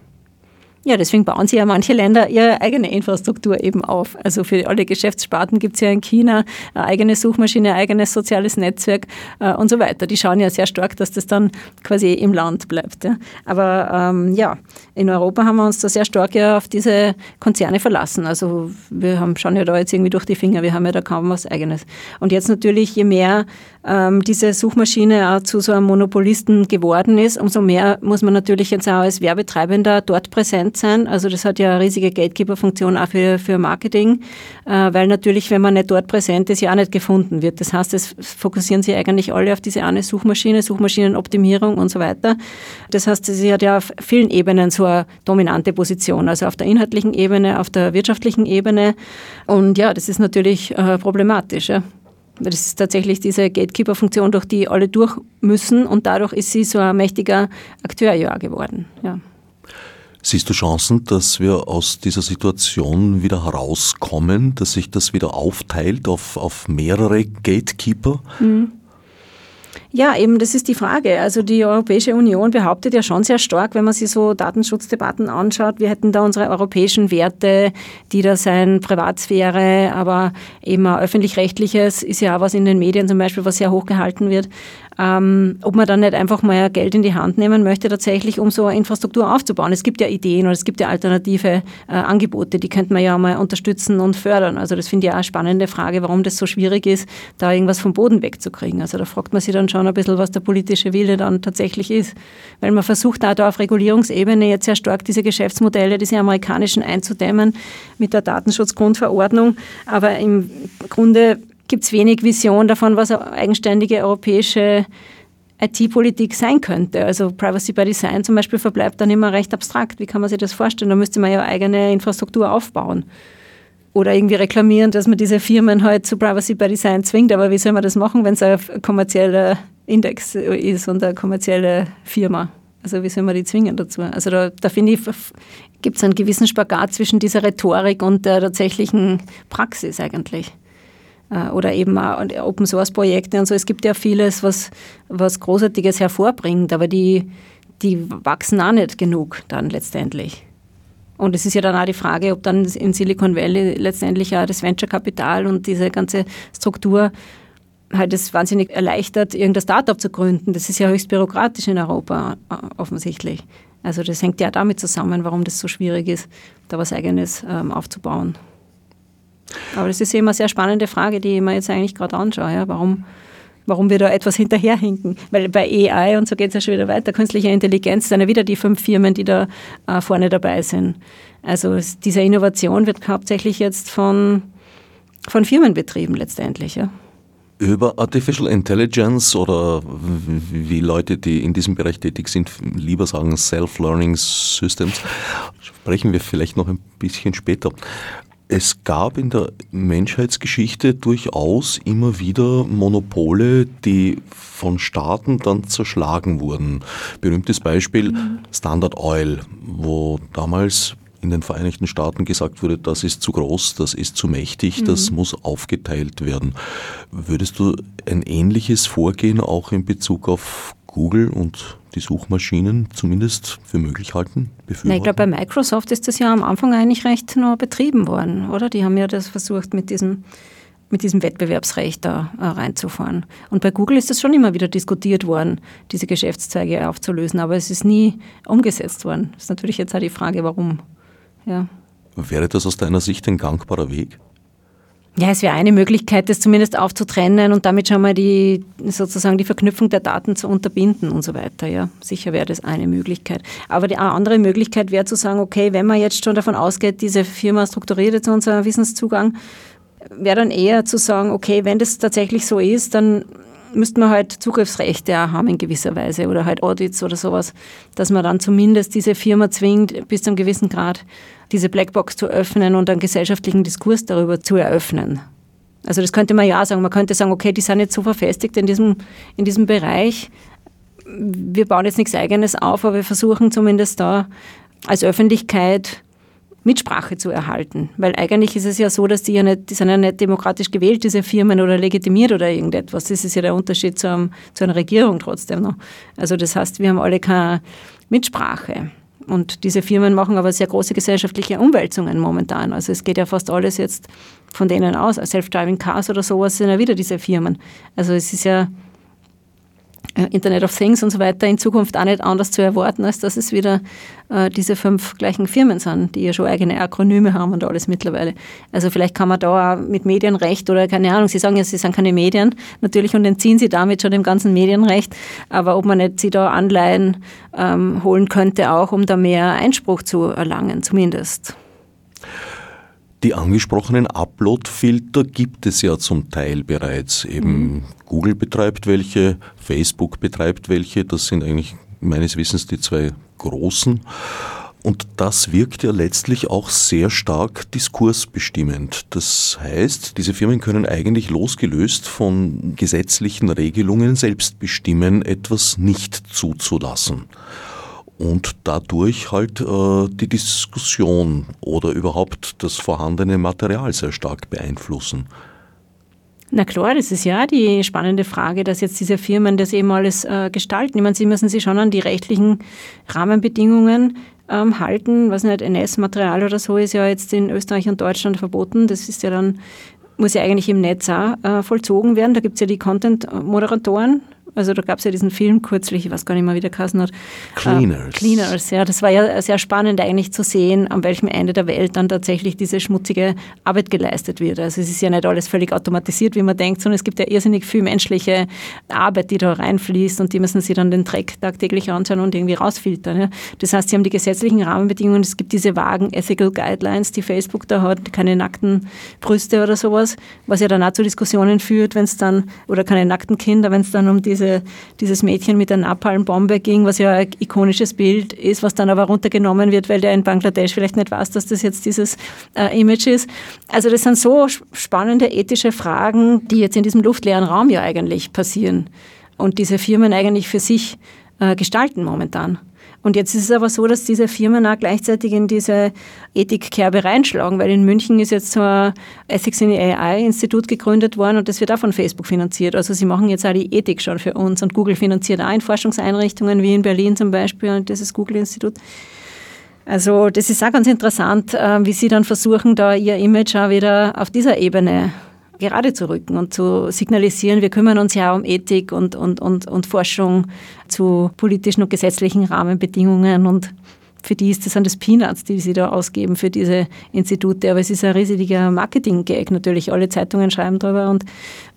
Ja, deswegen bauen sie ja manche Länder ihre eigene Infrastruktur eben auf. Also für alle Geschäftssparten gibt es ja in China eine eigene Suchmaschine, ein eigenes soziales Netzwerk äh, und so weiter. Die schauen ja sehr stark, dass das dann quasi im Land bleibt. Ja. Aber ähm, ja, in Europa haben wir uns da sehr stark ja auf diese Konzerne verlassen. Also wir haben, schauen ja da jetzt irgendwie durch die Finger, wir haben ja da kaum was Eigenes. Und jetzt natürlich, je mehr ähm, diese Suchmaschine auch zu so einem Monopolisten geworden ist, umso mehr muss man natürlich jetzt auch als Werbetreibender dort präsent sein. Also das hat ja eine riesige Gatekeeper-Funktion auch für, für Marketing, äh, weil natürlich, wenn man nicht dort präsent ist, ja auch nicht gefunden wird. Das heißt, es fokussieren sich eigentlich alle auf diese eine Suchmaschine, Suchmaschinenoptimierung und so weiter. Das heißt, sie hat ja auf vielen Ebenen so eine dominante Position, also auf der inhaltlichen Ebene, auf der wirtschaftlichen Ebene. Und ja, das ist natürlich äh, problematisch. Ja. Das ist tatsächlich diese Gatekeeper-Funktion, durch die alle durch müssen und dadurch ist sie so ein mächtiger Akteur ja geworden. Ja. Siehst du Chancen, dass wir aus dieser Situation wieder herauskommen, dass sich das wieder aufteilt auf, auf mehrere Gatekeeper? Mhm. Ja, eben, das ist die Frage. Also die Europäische Union behauptet ja schon sehr stark, wenn man sich so Datenschutzdebatten anschaut, wir hätten da unsere europäischen Werte, die da sein Privatsphäre, aber eben öffentlich-rechtliches ist ja auch was in den Medien zum Beispiel, was sehr hochgehalten wird ähm, ob man dann nicht einfach mal Geld in die Hand nehmen möchte, tatsächlich, um so eine Infrastruktur aufzubauen. Es gibt ja Ideen oder es gibt ja alternative äh, Angebote, die könnte man ja mal unterstützen und fördern. Also das finde ich auch eine spannende Frage, warum das so schwierig ist, da irgendwas vom Boden wegzukriegen. Also da fragt man sich dann schon ein bisschen, was der politische Wille dann tatsächlich ist. Weil man versucht da, da auf Regulierungsebene jetzt sehr stark diese Geschäftsmodelle, diese amerikanischen einzudämmen mit der Datenschutzgrundverordnung. Aber im Grunde gibt es wenig Vision davon, was eine eigenständige europäische IT-Politik sein könnte. Also Privacy by Design zum Beispiel verbleibt dann immer recht abstrakt. Wie kann man sich das vorstellen? Da müsste man ja eigene Infrastruktur aufbauen. Oder irgendwie reklamieren, dass man diese Firmen halt zu Privacy by Design zwingt. Aber wie soll man das machen, wenn es ein kommerzieller Index ist und eine kommerzielle Firma. Also wie soll man die zwingen dazu? Also da, da finde ich, gibt es einen gewissen Spagat zwischen dieser Rhetorik und der tatsächlichen Praxis eigentlich. Äh, oder eben auch Open Source Projekte und so. Es gibt ja vieles, was, was Großartiges hervorbringt, aber die, die wachsen auch nicht genug dann letztendlich. Und es ist ja dann auch die Frage, ob dann in Silicon Valley letztendlich auch das Venture-Kapital und diese ganze Struktur halt es wahnsinnig erleichtert, irgendein Startup zu gründen. Das ist ja höchst bürokratisch in Europa äh, offensichtlich. Also das hängt ja damit zusammen, warum das so schwierig ist, da was Eigenes ähm, aufzubauen. Aber das ist eben eine sehr spannende Frage, die ich mir jetzt eigentlich gerade anschaue. Ja. Warum, warum wir da etwas hinterherhinken? Weil bei AI und so geht es ja schon wieder weiter, künstliche Intelligenz, sind ja wieder die fünf Firmen, die da äh, vorne dabei sind. Also diese Innovation wird hauptsächlich jetzt von, von Firmen betrieben letztendlich. Ja über Artificial Intelligence oder wie Leute, die in diesem Bereich tätig sind, lieber sagen Self-Learning Systems, sprechen wir vielleicht noch ein bisschen später. Es gab in der Menschheitsgeschichte durchaus immer wieder Monopole, die von Staaten dann zerschlagen wurden. Berühmtes Beispiel mhm. Standard Oil, wo damals in den Vereinigten Staaten gesagt wurde, das ist zu groß, das ist zu mächtig, mhm. das muss aufgeteilt werden. Würdest du ein ähnliches Vorgehen auch in Bezug auf Google und die Suchmaschinen zumindest für möglich halten? Na, ich glaube, bei Microsoft ist das ja am Anfang eigentlich recht nur betrieben worden, oder? Die haben ja das versucht mit diesem mit diesem Wettbewerbsrecht da äh, reinzufahren. Und bei Google ist das schon immer wieder diskutiert worden, diese Geschäftszweige aufzulösen, aber es ist nie umgesetzt worden. Das ist natürlich jetzt auch die Frage, warum. Ja. Wäre das aus deiner Sicht ein gangbarer Weg? Ja, es wäre eine Möglichkeit, das zumindest aufzutrennen und damit schon mal die, sozusagen die Verknüpfung der Daten zu unterbinden und so weiter. Ja, sicher wäre das eine Möglichkeit. Aber die andere Möglichkeit wäre zu sagen, okay, wenn man jetzt schon davon ausgeht, diese Firma strukturiert jetzt unseren Wissenszugang, wäre dann eher zu sagen, okay, wenn das tatsächlich so ist, dann müsste man halt Zugriffsrechte auch haben in gewisser Weise oder halt Audits oder sowas, dass man dann zumindest diese Firma zwingt, bis zu einem gewissen Grad diese Blackbox zu öffnen und einen gesellschaftlichen Diskurs darüber zu eröffnen. Also das könnte man ja sagen. Man könnte sagen, okay, die sind jetzt so verfestigt in diesem, in diesem Bereich. Wir bauen jetzt nichts Eigenes auf, aber wir versuchen zumindest da als Öffentlichkeit Mitsprache zu erhalten. Weil eigentlich ist es ja so, dass die ja nicht, die sind ja nicht demokratisch gewählt, diese Firmen oder legitimiert oder irgendetwas. Das ist ja der Unterschied zu, einem, zu einer Regierung trotzdem noch. Also das heißt, wir haben alle keine Mitsprache. Und diese Firmen machen aber sehr große gesellschaftliche Umwälzungen momentan. Also es geht ja fast alles jetzt von denen aus. Self-Driving Cars oder sowas sind ja wieder diese Firmen. Also es ist ja Internet of Things und so weiter in Zukunft auch nicht anders zu erwarten, als dass es wieder äh, diese fünf gleichen Firmen sind, die ja schon eigene Akronyme haben und alles mittlerweile. Also vielleicht kann man da auch mit Medienrecht oder keine Ahnung, Sie sagen ja, Sie sind keine Medien natürlich und entziehen Sie damit schon dem ganzen Medienrecht, aber ob man nicht Sie da Anleihen ähm, holen könnte, auch um da mehr Einspruch zu erlangen, zumindest. Die angesprochenen Upload-Filter gibt es ja zum Teil bereits. Eben mhm. Google betreibt welche, Facebook betreibt welche. Das sind eigentlich meines Wissens die zwei großen. Und das wirkt ja letztlich auch sehr stark diskursbestimmend. Das heißt, diese Firmen können eigentlich losgelöst von gesetzlichen Regelungen selbst bestimmen, etwas nicht zuzulassen und dadurch halt äh, die Diskussion oder überhaupt das vorhandene Material sehr stark beeinflussen. Na klar, das ist ja die spannende Frage, dass jetzt diese Firmen das eben alles äh, gestalten. Ich meine, sie müssen sich schon an die rechtlichen Rahmenbedingungen ähm, halten. Was nicht, NS-Material oder so ist ja jetzt in Österreich und Deutschland verboten. Das ist ja dann, muss ja eigentlich im Netz auch äh, vollzogen werden. Da gibt es ja die Content-Moderatoren, also da gab es ja diesen Film kürzlich, ich weiß gar nicht mehr, wie der Kassen hat. Cleaners. Äh, Cleaners, ja. Das war ja sehr spannend eigentlich zu sehen, an welchem Ende der Welt dann tatsächlich diese schmutzige Arbeit geleistet wird. Also es ist ja nicht alles völlig automatisiert, wie man denkt, sondern es gibt ja irrsinnig viel menschliche Arbeit, die da reinfließt und die müssen sich dann den Dreck tagtäglich anschauen und irgendwie rausfiltern. Ja. Das heißt, sie haben die gesetzlichen Rahmenbedingungen, es gibt diese vagen Ethical Guidelines, die Facebook da hat, keine nackten Brüste oder sowas, was ja dann auch zu Diskussionen führt, wenn es dann, oder keine nackten Kinder, wenn es dann um diese diese, dieses Mädchen mit der Napalmbombe ging, was ja ein ikonisches Bild ist, was dann aber runtergenommen wird, weil der in Bangladesch vielleicht nicht weiß, dass das jetzt dieses äh, Image ist. Also das sind so spannende ethische Fragen, die jetzt in diesem luftleeren Raum ja eigentlich passieren. und diese Firmen eigentlich für sich äh, gestalten momentan. Und jetzt ist es aber so, dass diese Firmen auch gleichzeitig in diese Ethikkerbe reinschlagen, weil in München ist jetzt so ein Ethics in the AI-Institut gegründet worden und das wird auch von Facebook finanziert. Also sie machen jetzt auch die Ethik schon für uns und Google finanziert auch in Forschungseinrichtungen wie in Berlin zum Beispiel und ist Google-Institut. Also das ist auch ganz interessant, äh, wie sie dann versuchen, da ihr Image auch wieder auf dieser Ebene gerade zu rücken und zu signalisieren, wir kümmern uns ja um Ethik und, und, und, und Forschung zu politischen und gesetzlichen Rahmenbedingungen und für die ist das dann das Peanuts, die sie da ausgeben für diese Institute. Aber es ist ein riesiger Marketing-Gag natürlich. Alle Zeitungen schreiben darüber und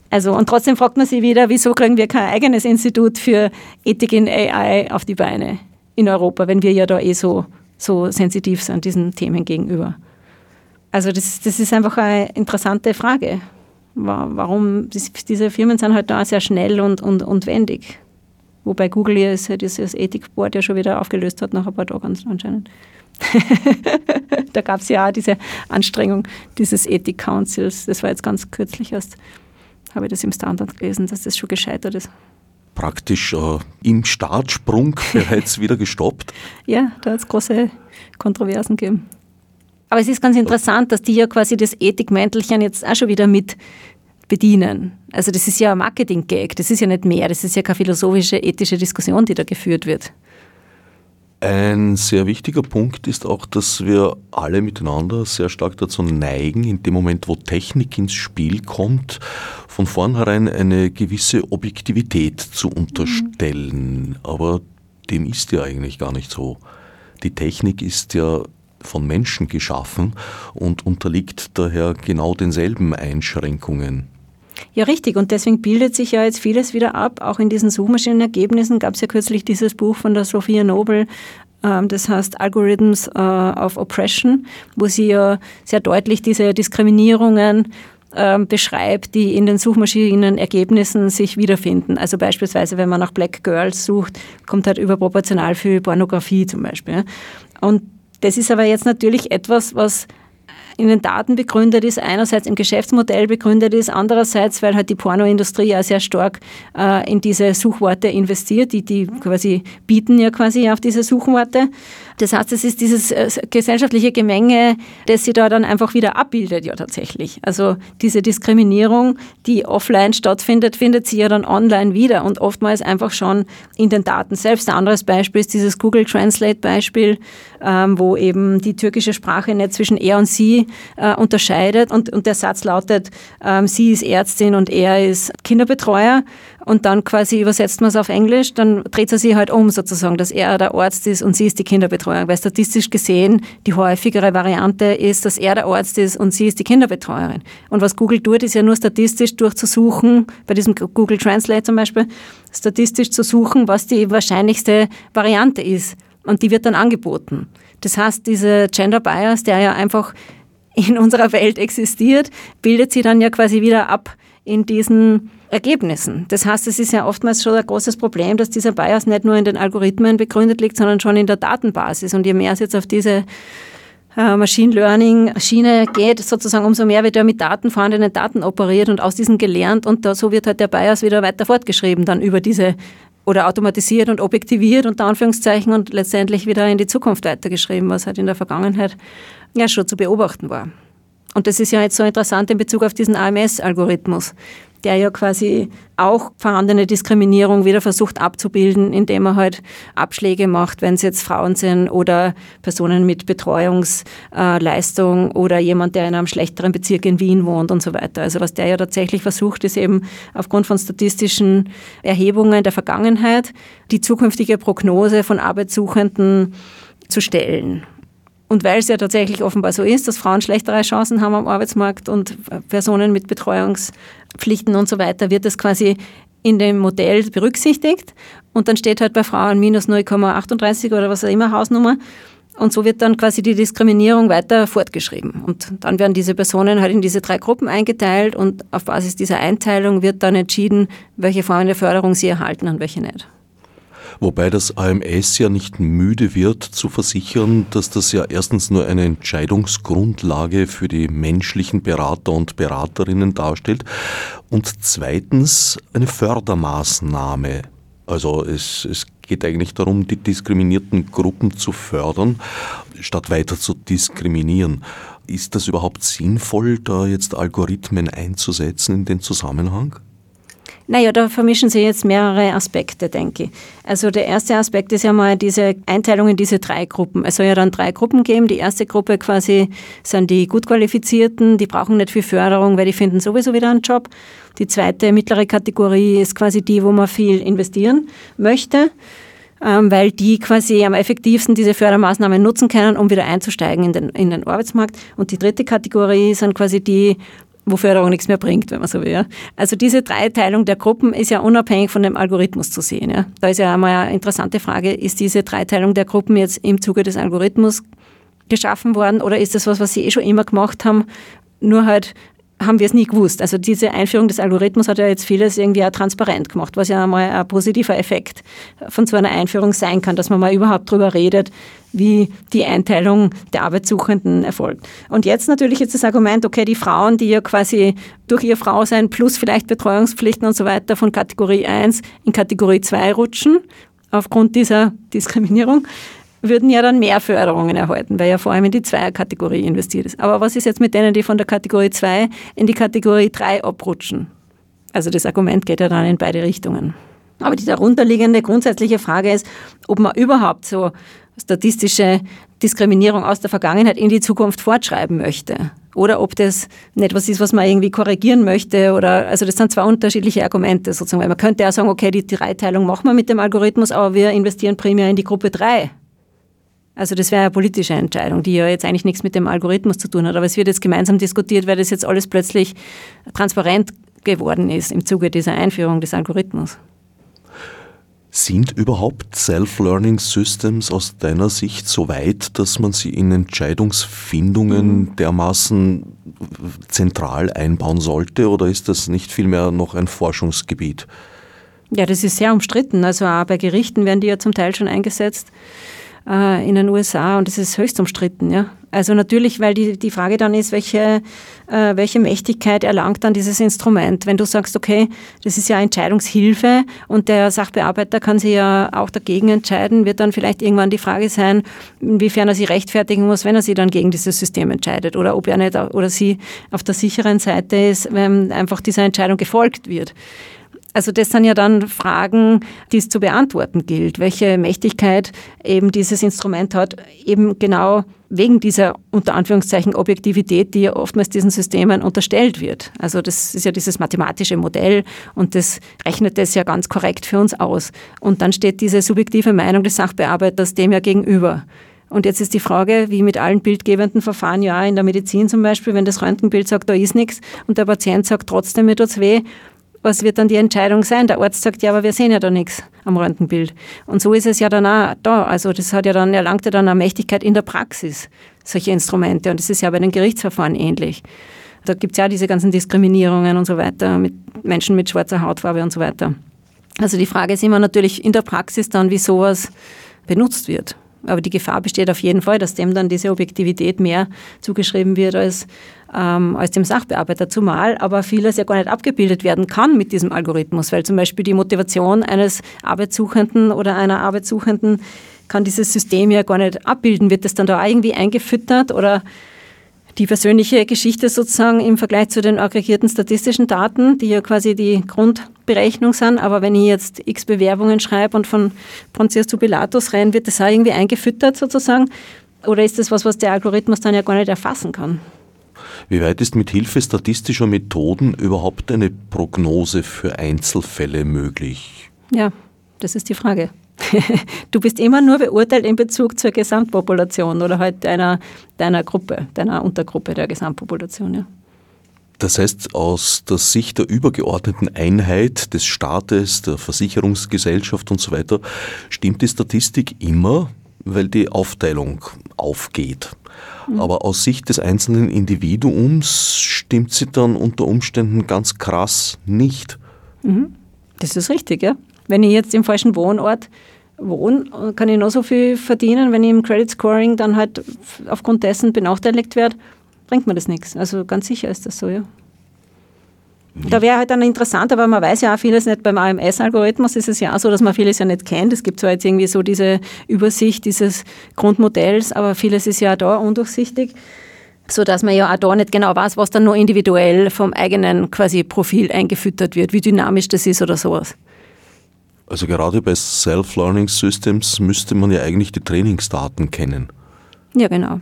also, und trotzdem fragt man sich wieder, wieso kriegen wir kein eigenes Institut für Ethik in AI auf die Beine in Europa, wenn wir ja da eh so, so sensitiv sind diesen Themen gegenüber. Also das, das ist einfach eine interessante Frage warum diese Firmen sind halt da sehr schnell und, und, und wendig. Wobei Google ja das, das Ethikboard ja schon wieder aufgelöst hat nach ein paar Tagen anscheinend. da gab es ja auch diese Anstrengung dieses Ethik Councils. Das war jetzt ganz kürzlich erst, habe ich das im Standard gelesen, dass das schon gescheitert ist. Praktisch äh, im Startsprung bereits wieder gestoppt. Ja, da hat es große Kontroversen gegeben. Aber es ist ganz interessant, dass die ja quasi das Ethikmäntelchen jetzt auch schon wieder mit bedienen. Also das ist ja ein Marketing-Gag, das ist ja nicht mehr, das ist ja keine philosophische, ethische Diskussion, die da geführt wird. Ein sehr wichtiger Punkt ist auch, dass wir alle miteinander sehr stark dazu neigen, in dem Moment, wo Technik ins Spiel kommt, von vornherein eine gewisse Objektivität zu unterstellen. Mhm. Aber dem ist ja eigentlich gar nicht so. Die Technik ist ja von Menschen geschaffen und unterliegt daher genau denselben Einschränkungen. Ja, richtig. Und deswegen bildet sich ja jetzt vieles wieder ab. Auch in diesen Suchmaschinenergebnissen gab es ja kürzlich dieses Buch von der Sophia Nobel, ähm, das heißt Algorithms äh, of Oppression, wo sie ja sehr deutlich diese Diskriminierungen ähm, beschreibt, die in den Suchmaschinenergebnissen sich wiederfinden. Also beispielsweise, wenn man nach Black Girls sucht, kommt halt überproportional viel Pornografie zum Beispiel. Und das ist aber jetzt natürlich etwas, was in den Daten begründet ist, einerseits im Geschäftsmodell begründet ist, andererseits, weil halt die Pornoindustrie ja sehr stark äh, in diese Suchworte investiert, die, die quasi bieten ja quasi auf diese Suchworte. Das heißt, es ist dieses äh, gesellschaftliche Gemenge, das sie da dann einfach wieder abbildet, ja tatsächlich. Also diese Diskriminierung, die offline stattfindet, findet sie ja dann online wieder und oftmals einfach schon in den Daten selbst. Ein anderes Beispiel ist dieses Google Translate Beispiel, ähm, wo eben die türkische Sprache nicht zwischen er und sie äh, unterscheidet und, und der Satz lautet, ähm, sie ist Ärztin und er ist Kinderbetreuer und dann quasi übersetzt man es auf Englisch, dann dreht er sich halt um sozusagen, dass er der Arzt ist und sie ist die Kinderbetreuerin, weil statistisch gesehen die häufigere Variante ist, dass er der Arzt ist und sie ist die Kinderbetreuerin. Und was Google tut, ist ja nur statistisch durchzusuchen, bei diesem Google Translate zum Beispiel, statistisch zu suchen, was die wahrscheinlichste Variante ist. Und die wird dann angeboten. Das heißt, diese Gender Bias, der ja einfach in unserer Welt existiert, bildet sie dann ja quasi wieder ab in diesen Ergebnissen. Das heißt, es ist ja oftmals schon ein großes Problem, dass dieser Bias nicht nur in den Algorithmen begründet liegt, sondern schon in der Datenbasis. Und je mehr es jetzt auf diese äh, Machine Learning Schiene geht, sozusagen umso mehr wird er mit Daten, vorhandenen Daten operiert und aus diesen gelernt und da, so wird halt der Bias wieder weiter fortgeschrieben dann über diese oder automatisiert und objektiviert unter Anführungszeichen und letztendlich wieder in die Zukunft weitergeschrieben, was halt in der Vergangenheit ja schon zu beobachten war. Und das ist ja jetzt so interessant in Bezug auf diesen AMS-Algorithmus, der ja quasi auch vorhandene Diskriminierung wieder versucht abzubilden, indem er halt Abschläge macht, wenn es jetzt Frauen sind oder Personen mit Betreuungsleistung oder jemand, der in einem schlechteren Bezirk in Wien wohnt und so weiter. Also was der ja tatsächlich versucht, ist eben aufgrund von statistischen Erhebungen der Vergangenheit die zukünftige Prognose von Arbeitssuchenden zu stellen. Und weil es ja tatsächlich offenbar so ist, dass Frauen schlechtere Chancen haben am Arbeitsmarkt und Personen mit Betreuungspflichten und so weiter, wird das quasi in dem Modell berücksichtigt. Und dann steht halt bei Frauen minus 0,38 oder was auch immer Hausnummer. Und so wird dann quasi die Diskriminierung weiter fortgeschrieben. Und dann werden diese Personen halt in diese drei Gruppen eingeteilt und auf Basis dieser Einteilung wird dann entschieden, welche Formen der Förderung sie erhalten und welche nicht. Wobei das AMS ja nicht müde wird zu versichern, dass das ja erstens nur eine Entscheidungsgrundlage für die menschlichen Berater und Beraterinnen darstellt und zweitens eine Fördermaßnahme. Also es, es geht eigentlich darum, die diskriminierten Gruppen zu fördern, statt weiter zu diskriminieren. Ist das überhaupt sinnvoll, da jetzt Algorithmen einzusetzen in den Zusammenhang? Naja, da vermischen sich jetzt mehrere Aspekte, denke ich. Also der erste Aspekt ist ja mal diese Einteilung in diese drei Gruppen. Es soll ja dann drei Gruppen geben. Die erste Gruppe quasi sind die gut qualifizierten, die brauchen nicht viel Förderung, weil die finden sowieso wieder einen Job. Die zweite mittlere Kategorie ist quasi die, wo man viel investieren möchte ähm, weil die quasi am effektivsten diese Fördermaßnahmen nutzen können, um wieder einzusteigen in den, in den Arbeitsmarkt. Und die dritte Kategorie sind quasi die, wo Förderung nichts mehr bringt, wenn man so will. Ja. Also diese Dreiteilung der Gruppen ist ja unabhängig von dem Algorithmus zu sehen. Ja. Da ist ja einmal eine interessante Frage, ist diese Dreiteilung der Gruppen jetzt im Zuge des Algorithmus geschaffen worden oder ist das was, was Sie eh schon immer gemacht haben, nur halt haben wir es nie gewusst. Also diese Einführung des Algorithmus hat ja jetzt vieles irgendwie auch transparent gemacht, was ja mal ein positiver Effekt von so einer Einführung sein kann, dass man mal überhaupt darüber redet, wie die Einteilung der Arbeitssuchenden erfolgt. Und jetzt natürlich jetzt das Argument, okay, die Frauen, die ja quasi durch ihr Frausein plus vielleicht Betreuungspflichten und so weiter von Kategorie 1 in Kategorie 2 rutschen, aufgrund dieser Diskriminierung, würden ja dann mehr Förderungen erhalten, weil ja vor allem in die Zweierkategorie investiert ist. Aber was ist jetzt mit denen, die von der Kategorie 2 in die Kategorie 3 abrutschen? Also das Argument geht ja dann in beide Richtungen. Aber die darunterliegende grundsätzliche Frage ist, ob man überhaupt so statistische Diskriminierung aus der Vergangenheit in die Zukunft fortschreiben möchte. Oder ob das nicht was ist, was man irgendwie korrigieren möchte. Oder, also das sind zwei unterschiedliche Argumente sozusagen. Weil man könnte ja sagen, okay, die Dreiteilung machen wir mit dem Algorithmus, aber wir investieren primär in die Gruppe 3 also das wäre eine politische Entscheidung, die ja jetzt eigentlich nichts mit dem Algorithmus zu tun hat. Aber es wird jetzt gemeinsam diskutiert, weil das jetzt alles plötzlich transparent geworden ist im Zuge dieser Einführung des Algorithmus. Sind überhaupt Self-Learning Systems aus deiner Sicht so weit, dass man sie in Entscheidungsfindungen mhm. dermaßen zentral einbauen sollte oder ist das nicht vielmehr noch ein Forschungsgebiet? Ja, das ist sehr umstritten. Also auch bei Gerichten werden die ja zum Teil schon eingesetzt äh, in den USA und das ist höchst umstritten. Ja? Also natürlich, weil die, die Frage dann ist, welche, äh, welche Mächtigkeit erlangt dann dieses Instrument. Wenn du sagst, okay, das ist ja Entscheidungshilfe und der Sachbearbeiter kann sich ja auch dagegen entscheiden, wird dann vielleicht irgendwann die Frage sein, inwiefern er sich rechtfertigen muss, wenn er sich dann gegen dieses System entscheidet oder ob er nicht oder sie auf der sicheren Seite ist, wenn einfach dieser Entscheidung gefolgt wird. Also das sind ja dann Fragen, die es zu beantworten gilt. Welche Mächtigkeit eben dieses Instrument hat, eben genau wegen dieser unter Anführungszeichen Objektivität, die ja oftmals diesen Systemen unterstellt wird. Also das ist ja dieses mathematische Modell und das rechnet das ja ganz korrekt für uns aus. Und dann steht diese subjektive Meinung des Sachbearbeiters dem ja gegenüber. Und jetzt ist die Frage, wie mit allen bildgebenden Verfahren, ja, in der Medizin zum Beispiel, wenn das Röntgenbild sagt, da ist nichts und der Patient sagt trotzdem, mir tut's weh, was wird dann die Entscheidung sein? Der Arzt sagt, ja, aber wir sehen ja da nichts am Röntgenbild. Und so ist es ja dann auch da. Also das hat ja dann, erlangt ja dann eine Mächtigkeit in der Praxis, solche Instrumente. Und das ist ja bei den Gerichtsverfahren ähnlich. Da gibt es ja diese ganzen Diskriminierungen und so weiter mit Menschen mit schwarzer Hautfarbe und so weiter. Also die Frage ist immer natürlich in der Praxis dann, wie sowas benutzt wird. Aber die Gefahr besteht auf jeden Fall, dass dem dann diese Objektivität mehr zugeschrieben wird als, ähm, als dem Sachbearbeiter, zumal aber vieles ja gar nicht abgebildet werden kann mit diesem Algorithmus, weil zum Beispiel die Motivation eines Arbeitssuchenden oder einer Arbeitssuchenden kann dieses System ja gar nicht abbilden. Wird das dann da irgendwie eingefüttert oder die persönliche Geschichte sozusagen im Vergleich zu den aggregierten statistischen Daten, die ja quasi die Grundberechnung sind. Aber wenn ich jetzt x Bewerbungen schreibe und von Pontius zu Pilatus rein, wird das auch irgendwie eingefüttert sozusagen? Oder ist das was, was der Algorithmus dann ja gar nicht erfassen kann? Wie weit ist mit Hilfe statistischer Methoden überhaupt eine Prognose für Einzelfälle möglich? Ja, das ist die Frage. du bist immer nur beurteilt in Bezug zur Gesamtpopulation oder halt deiner, deiner Gruppe, deiner Untergruppe der Gesamtpopulation. Ja. Das heißt, aus der Sicht der übergeordneten Einheit des Staates, der Versicherungsgesellschaft und so weiter, stimmt die Statistik immer, weil die Aufteilung aufgeht. Mhm. Aber aus Sicht des einzelnen Individuums stimmt sie dann unter Umständen ganz krass nicht. Mhm. Das ist richtig, ja. Wenn ich jetzt im falschen Wohnort wohne, kann ich noch so viel verdienen, wenn ich im Credit Scoring dann halt aufgrund dessen benachteiligt werde, bringt mir das nichts. Also ganz sicher ist das so, ja. Da wäre halt dann interessant, aber man weiß ja auch vieles nicht beim AMS-Algorithmus ist es ja auch so, dass man vieles ja nicht kennt. Es gibt zwar jetzt irgendwie so diese Übersicht dieses Grundmodells, aber vieles ist ja da undurchsichtig, sodass man ja auch da nicht genau weiß, was dann nur individuell vom eigenen quasi Profil eingefüttert wird, wie dynamisch das ist oder sowas. Also gerade bei Self-Learning Systems müsste man ja eigentlich die Trainingsdaten kennen. Ja, genau.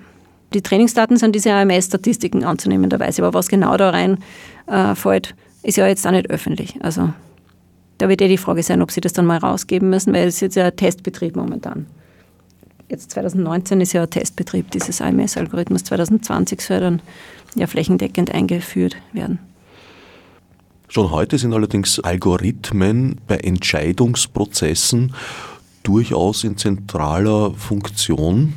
Die Trainingsdaten sind diese AMS-Statistiken anzunehmenderweise, aber was genau da reinfällt, äh, ist ja jetzt auch nicht öffentlich. Also da wird ja die Frage sein, ob sie das dann mal rausgeben müssen, weil es ist jetzt ja Testbetrieb momentan. Jetzt 2019 ist ja ein Testbetrieb dieses AMS-Algorithmus, 2020 soll dann ja flächendeckend eingeführt werden. Schon heute sind allerdings Algorithmen bei Entscheidungsprozessen durchaus in zentraler Funktion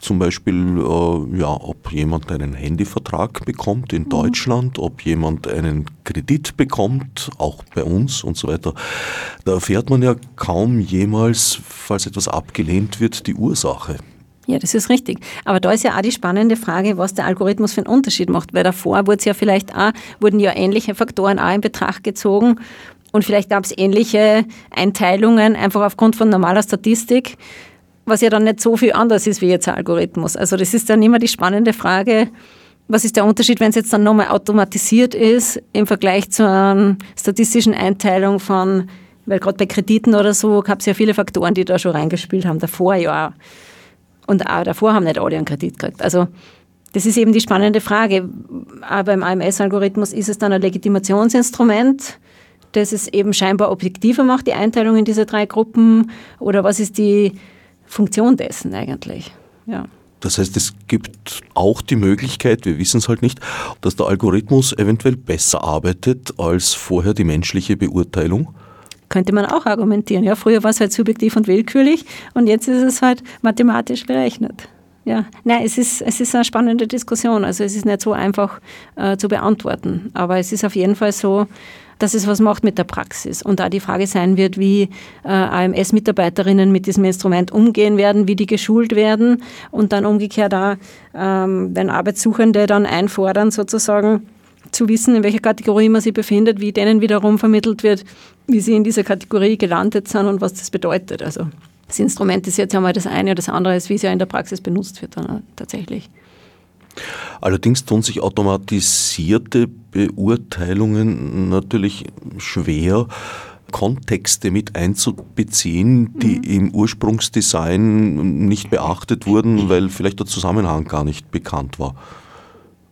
zum Beispiel, äh, ja, ob jemand einen Handyvertrag bekommt in mhm. Deutschland, ob jemand einen Kredit bekommt, auch bei uns und so weiter. Da erfährt man ja kaum jemals, falls etwas abgelehnt wird, die Ursache. Ja, das ist richtig. Aber da ist ja auch die spannende Frage, was der Algorithmus für einen Unterschied macht, weil davor wurde ja vielleicht auch, wurden ja ähnliche Faktoren auch in Betracht gezogen und vielleicht gab es ähnliche Einteilungen einfach aufgrund von normaler Statistik was ja dann nicht so viel anders ist wie jetzt ein Algorithmus. Also das ist dann immer die spannende Frage, was ist der Unterschied, wenn es jetzt dann nochmal automatisiert ist im Vergleich zur einer statistischen Einteilung von, weil gerade bei Krediten oder so gab es ja viele Faktoren, die da schon reingespielt haben, davor ja. Und auch davor haben nicht alle einen Kredit gekriegt. Also das ist eben die spannende Frage. Aber beim AMS-Algorithmus ist es dann ein Legitimationsinstrument, das es eben scheinbar objektiver macht, die Einteilung in diese drei Gruppen? Oder was ist die Funktion dessen eigentlich. Ja. Das heißt, es gibt auch die Möglichkeit, wir wissen es halt nicht, dass der Algorithmus eventuell besser arbeitet als vorher die menschliche Beurteilung. Könnte man auch argumentieren. Ja, früher war es halt subjektiv und willkürlich und jetzt ist es halt mathematisch berechnet. Ja, nein, es ist, es ist eine spannende Diskussion. Also es ist nicht so einfach äh, zu beantworten. Aber es ist auf jeden Fall so, dass es was macht mit der Praxis. Und da die Frage sein wird, wie äh, AMS-Mitarbeiterinnen mit diesem Instrument umgehen werden, wie die geschult werden und dann umgekehrt auch, ähm, wenn Arbeitssuchende dann einfordern, sozusagen zu wissen, in welcher Kategorie man sich befindet, wie denen wiederum vermittelt wird, wie sie in dieser Kategorie gelandet sind und was das bedeutet. Also das Instrument ist jetzt einmal das eine, das andere ist, wie es ja in der Praxis benutzt wird dann tatsächlich. Allerdings tun sich automatisierte Beurteilungen natürlich schwer, Kontexte mit einzubeziehen, die mhm. im Ursprungsdesign nicht beachtet wurden, weil vielleicht der Zusammenhang gar nicht bekannt war.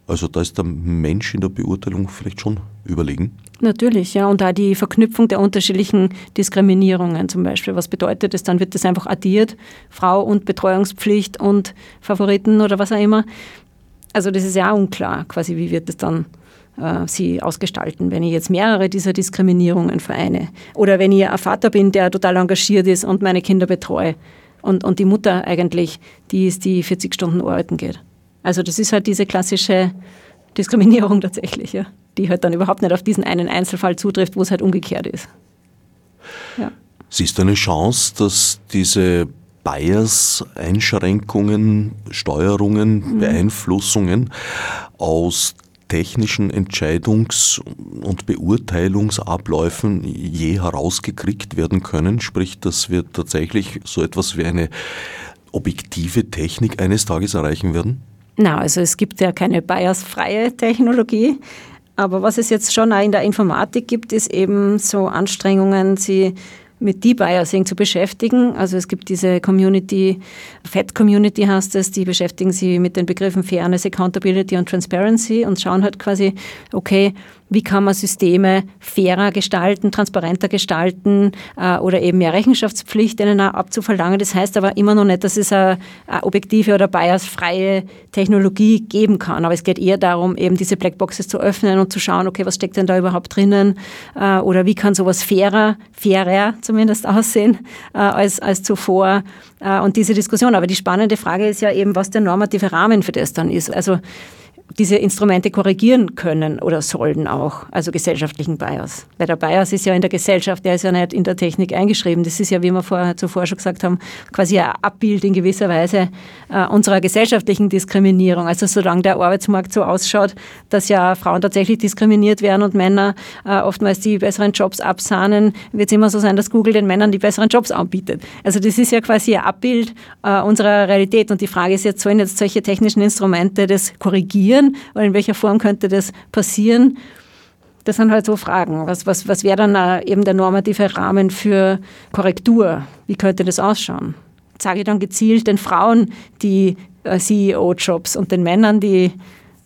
Also da ist der Mensch in der Beurteilung vielleicht schon überlegen. Natürlich, ja. Und da die Verknüpfung der unterschiedlichen Diskriminierungen zum Beispiel. Was bedeutet das? Dann wird das einfach addiert, Frau und Betreuungspflicht und Favoriten oder was auch immer. Also das ist ja unklar, quasi wie wird das dann äh, sie ausgestalten, wenn ich jetzt mehrere dieser Diskriminierungen vereine. Oder wenn ich ein Vater bin, der total engagiert ist und meine Kinder betreue. Und, und die Mutter eigentlich, die ist, die 40 Stunden arbeiten geht. Also das ist halt diese klassische Diskriminierung tatsächlich, ja, die halt dann überhaupt nicht auf diesen einen Einzelfall zutrifft, wo es halt umgekehrt ist. Ja. Siehst du eine Chance, dass diese Bias, Einschränkungen, Steuerungen, mhm. Beeinflussungen aus technischen Entscheidungs- und Beurteilungsabläufen je herausgekriegt werden können. Sprich, dass wir tatsächlich so etwas wie eine objektive Technik eines Tages erreichen werden? Na, also es gibt ja keine biasfreie Technologie. Aber was es jetzt schon auch in der Informatik gibt, ist eben so Anstrengungen, sie mit Debiasing zu beschäftigen. Also es gibt diese Community, Fed Community heißt es, die beschäftigen sich mit den Begriffen Fairness, Accountability und Transparency und schauen halt quasi, okay, wie kann man Systeme fairer gestalten, transparenter gestalten äh, oder eben mehr Rechenschaftspflicht auch abzuverlangen. Das heißt aber immer noch nicht, dass es eine, eine objektive oder biasfreie Technologie geben kann. Aber es geht eher darum, eben diese Blackboxes zu öffnen und zu schauen, okay, was steckt denn da überhaupt drinnen äh, oder wie kann sowas fairer, fairer zumindest aussehen äh, als, als zuvor. Äh, und diese Diskussion. Aber die spannende Frage ist ja eben, was der normative Rahmen für das dann ist. Also diese Instrumente korrigieren können oder sollen auch, also gesellschaftlichen Bias. Weil der Bias ist ja in der Gesellschaft, der ist ja nicht in der Technik eingeschrieben. Das ist ja, wie wir vorher zuvor schon gesagt haben, quasi ein Abbild in gewisser Weise äh, unserer gesellschaftlichen Diskriminierung. Also solange der Arbeitsmarkt so ausschaut, dass ja Frauen tatsächlich diskriminiert werden und Männer äh, oftmals die besseren Jobs absahnen, wird es immer so sein, dass Google den Männern die besseren Jobs anbietet. Also das ist ja quasi ein Abbild äh, unserer Realität. Und die Frage ist jetzt, sollen jetzt solche technischen Instrumente das korrigieren? Oder in welcher Form könnte das passieren? Das sind halt so Fragen. Was, was, was wäre dann äh, eben der normative Rahmen für Korrektur? Wie könnte das ausschauen? Sage ich dann gezielt den Frauen die äh, CEO-Jobs und den Männern die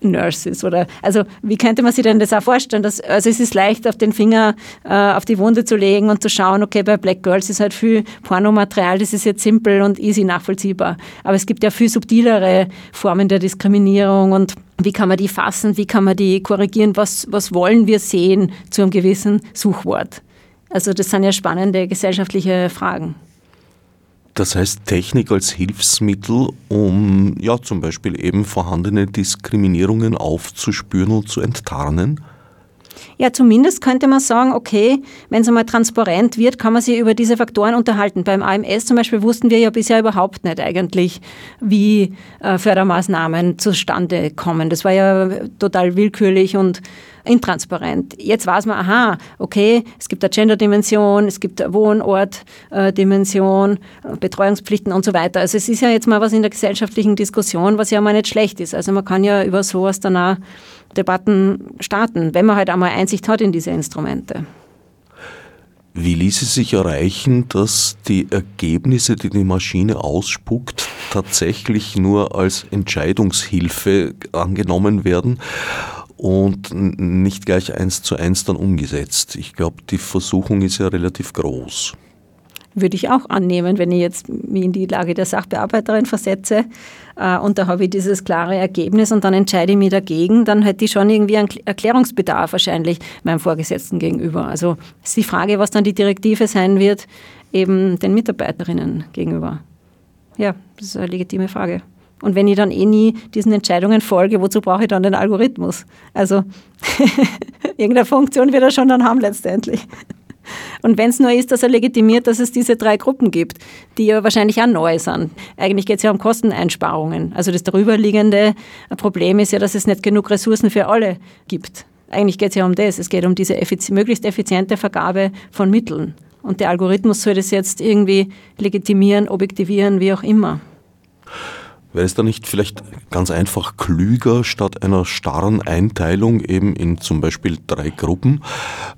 Nurses oder also wie könnte man sich denn das auch vorstellen? Dass, also es ist leicht auf den Finger äh, auf die Wunde zu legen und zu schauen, okay, bei Black Girls ist halt viel Pornomaterial, das ist jetzt simpel und easy nachvollziehbar. Aber es gibt ja viel subtilere Formen der Diskriminierung und wie kann man die fassen, wie kann man die korrigieren, was, was wollen wir sehen zu einem gewissen Suchwort? Also das sind ja spannende gesellschaftliche Fragen. Das heißt Technik als Hilfsmittel, um ja zum Beispiel eben vorhandene Diskriminierungen aufzuspüren und zu enttarnen? Ja, zumindest könnte man sagen, okay, wenn es einmal transparent wird, kann man sich über diese Faktoren unterhalten. Beim AMS zum Beispiel wussten wir ja bisher überhaupt nicht eigentlich, wie äh, Fördermaßnahmen zustande kommen. Das war ja total willkürlich und intransparent. Jetzt weiß man, aha, okay, es gibt eine Gender-Dimension, es gibt eine Wohnort-Dimension, Betreuungspflichten und so weiter. Also es ist ja jetzt mal was in der gesellschaftlichen Diskussion, was ja mal nicht schlecht ist. Also man kann ja über sowas dann auch Debatten starten, wenn man halt einmal Einsicht hat in diese Instrumente. Wie ließe sich erreichen, dass die Ergebnisse, die die Maschine ausspuckt, tatsächlich nur als Entscheidungshilfe angenommen werden und nicht gleich eins zu eins dann umgesetzt? Ich glaube, die Versuchung ist ja relativ groß würde ich auch annehmen, wenn ich jetzt mich in die Lage der Sachbearbeiterin versetze äh, und da habe ich dieses klare Ergebnis und dann entscheide ich mich dagegen, dann hätte ich schon irgendwie einen Erklärungsbedarf wahrscheinlich meinem Vorgesetzten gegenüber. Also ist die Frage, was dann die Direktive sein wird, eben den Mitarbeiterinnen gegenüber. Ja, das ist eine legitime Frage. Und wenn ich dann eh nie diesen Entscheidungen folge, wozu brauche ich dann den Algorithmus? Also irgendeine Funktion wird er schon dann haben letztendlich. Und wenn es nur ist, dass er legitimiert, dass es diese drei Gruppen gibt, die ja wahrscheinlich auch neu sind. Eigentlich geht es ja um Kosteneinsparungen. Also das darüberliegende Problem ist ja, dass es nicht genug Ressourcen für alle gibt. Eigentlich geht es ja um das. Es geht um diese effiz möglichst effiziente Vergabe von Mitteln. Und der Algorithmus soll das jetzt irgendwie legitimieren, objektivieren, wie auch immer. Wäre es da nicht vielleicht ganz einfach klüger, statt einer starren Einteilung eben in zum Beispiel drei Gruppen,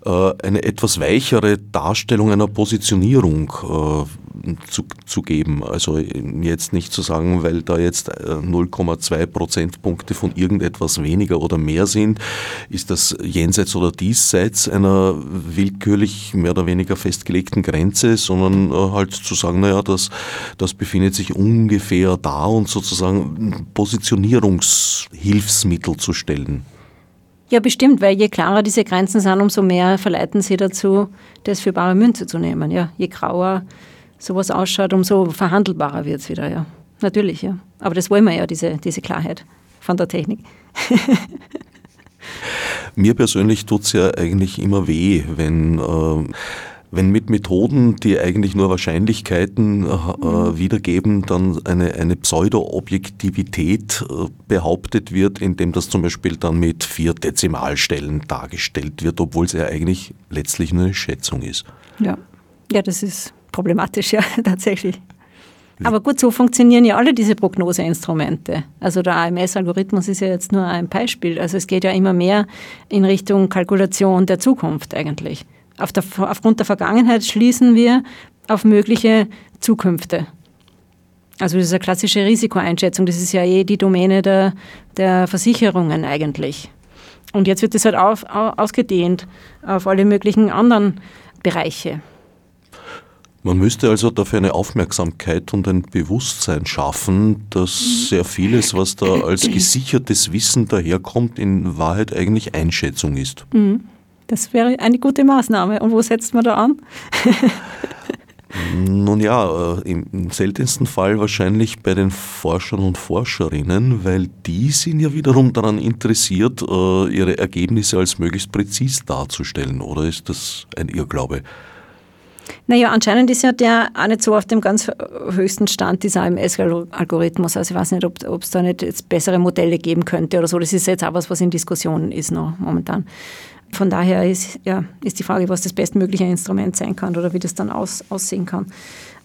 äh, eine etwas weichere Darstellung einer Positionierung äh, zu, zu geben. Also jetzt nicht zu sagen, weil da jetzt 0,2 äh, Prozentpunkte von irgendetwas weniger oder mehr sind, ist das jenseits oder diesseits einer willkürlich mehr oder weniger festgelegten Grenze, sondern halt zu sagen, naja, das, das befindet sich ungefähr da und sozusagen Positionierungshilfsmittel zu stellen. Ja, bestimmt, weil je klarer diese Grenzen sind, umso mehr verleiten sie dazu, das für bare Münze zu nehmen. Ja, je grauer sowas ausschaut, umso verhandelbarer wird es wieder, ja. Natürlich, ja. Aber das wollen wir ja, diese, diese Klarheit von der Technik. Mir persönlich tut es ja eigentlich immer weh, wenn, äh, wenn mit Methoden, die eigentlich nur Wahrscheinlichkeiten äh, mhm. wiedergeben, dann eine, eine Pseudo-Objektivität äh, behauptet wird, indem das zum Beispiel dann mit vier Dezimalstellen dargestellt wird, obwohl es ja eigentlich letztlich nur eine Schätzung ist. Ja, ja das ist problematisch, ja, tatsächlich. Aber gut, so funktionieren ja alle diese Prognoseinstrumente. Also der AMS-Algorithmus ist ja jetzt nur ein Beispiel. Also es geht ja immer mehr in Richtung Kalkulation der Zukunft eigentlich. Auf der, aufgrund der Vergangenheit schließen wir auf mögliche Zukünfte. Also das ist eine klassische Risikoeinschätzung. Das ist ja eh die Domäne der, der Versicherungen eigentlich. Und jetzt wird das halt auf, ausgedehnt auf alle möglichen anderen Bereiche. Man müsste also dafür eine Aufmerksamkeit und ein Bewusstsein schaffen, dass sehr vieles, was da als gesichertes Wissen daherkommt, in Wahrheit eigentlich Einschätzung ist. Mhm. Das wäre eine gute Maßnahme. Und wo setzt man da an? Nun ja, äh, im seltensten Fall wahrscheinlich bei den Forschern und Forscherinnen, weil die sind ja wiederum daran interessiert, äh, ihre Ergebnisse als möglichst präzis darzustellen. Oder ist das ein Irrglaube? Naja, anscheinend ist ja der auch nicht so auf dem ganz höchsten Stand dieser AMS-Algorithmus. Also ich weiß nicht, ob es da nicht jetzt bessere Modelle geben könnte oder so. Das ist jetzt auch was, was in Diskussion ist noch momentan. Von daher ist, ja, ist die Frage, was das bestmögliche Instrument sein kann oder wie das dann aus, aussehen kann.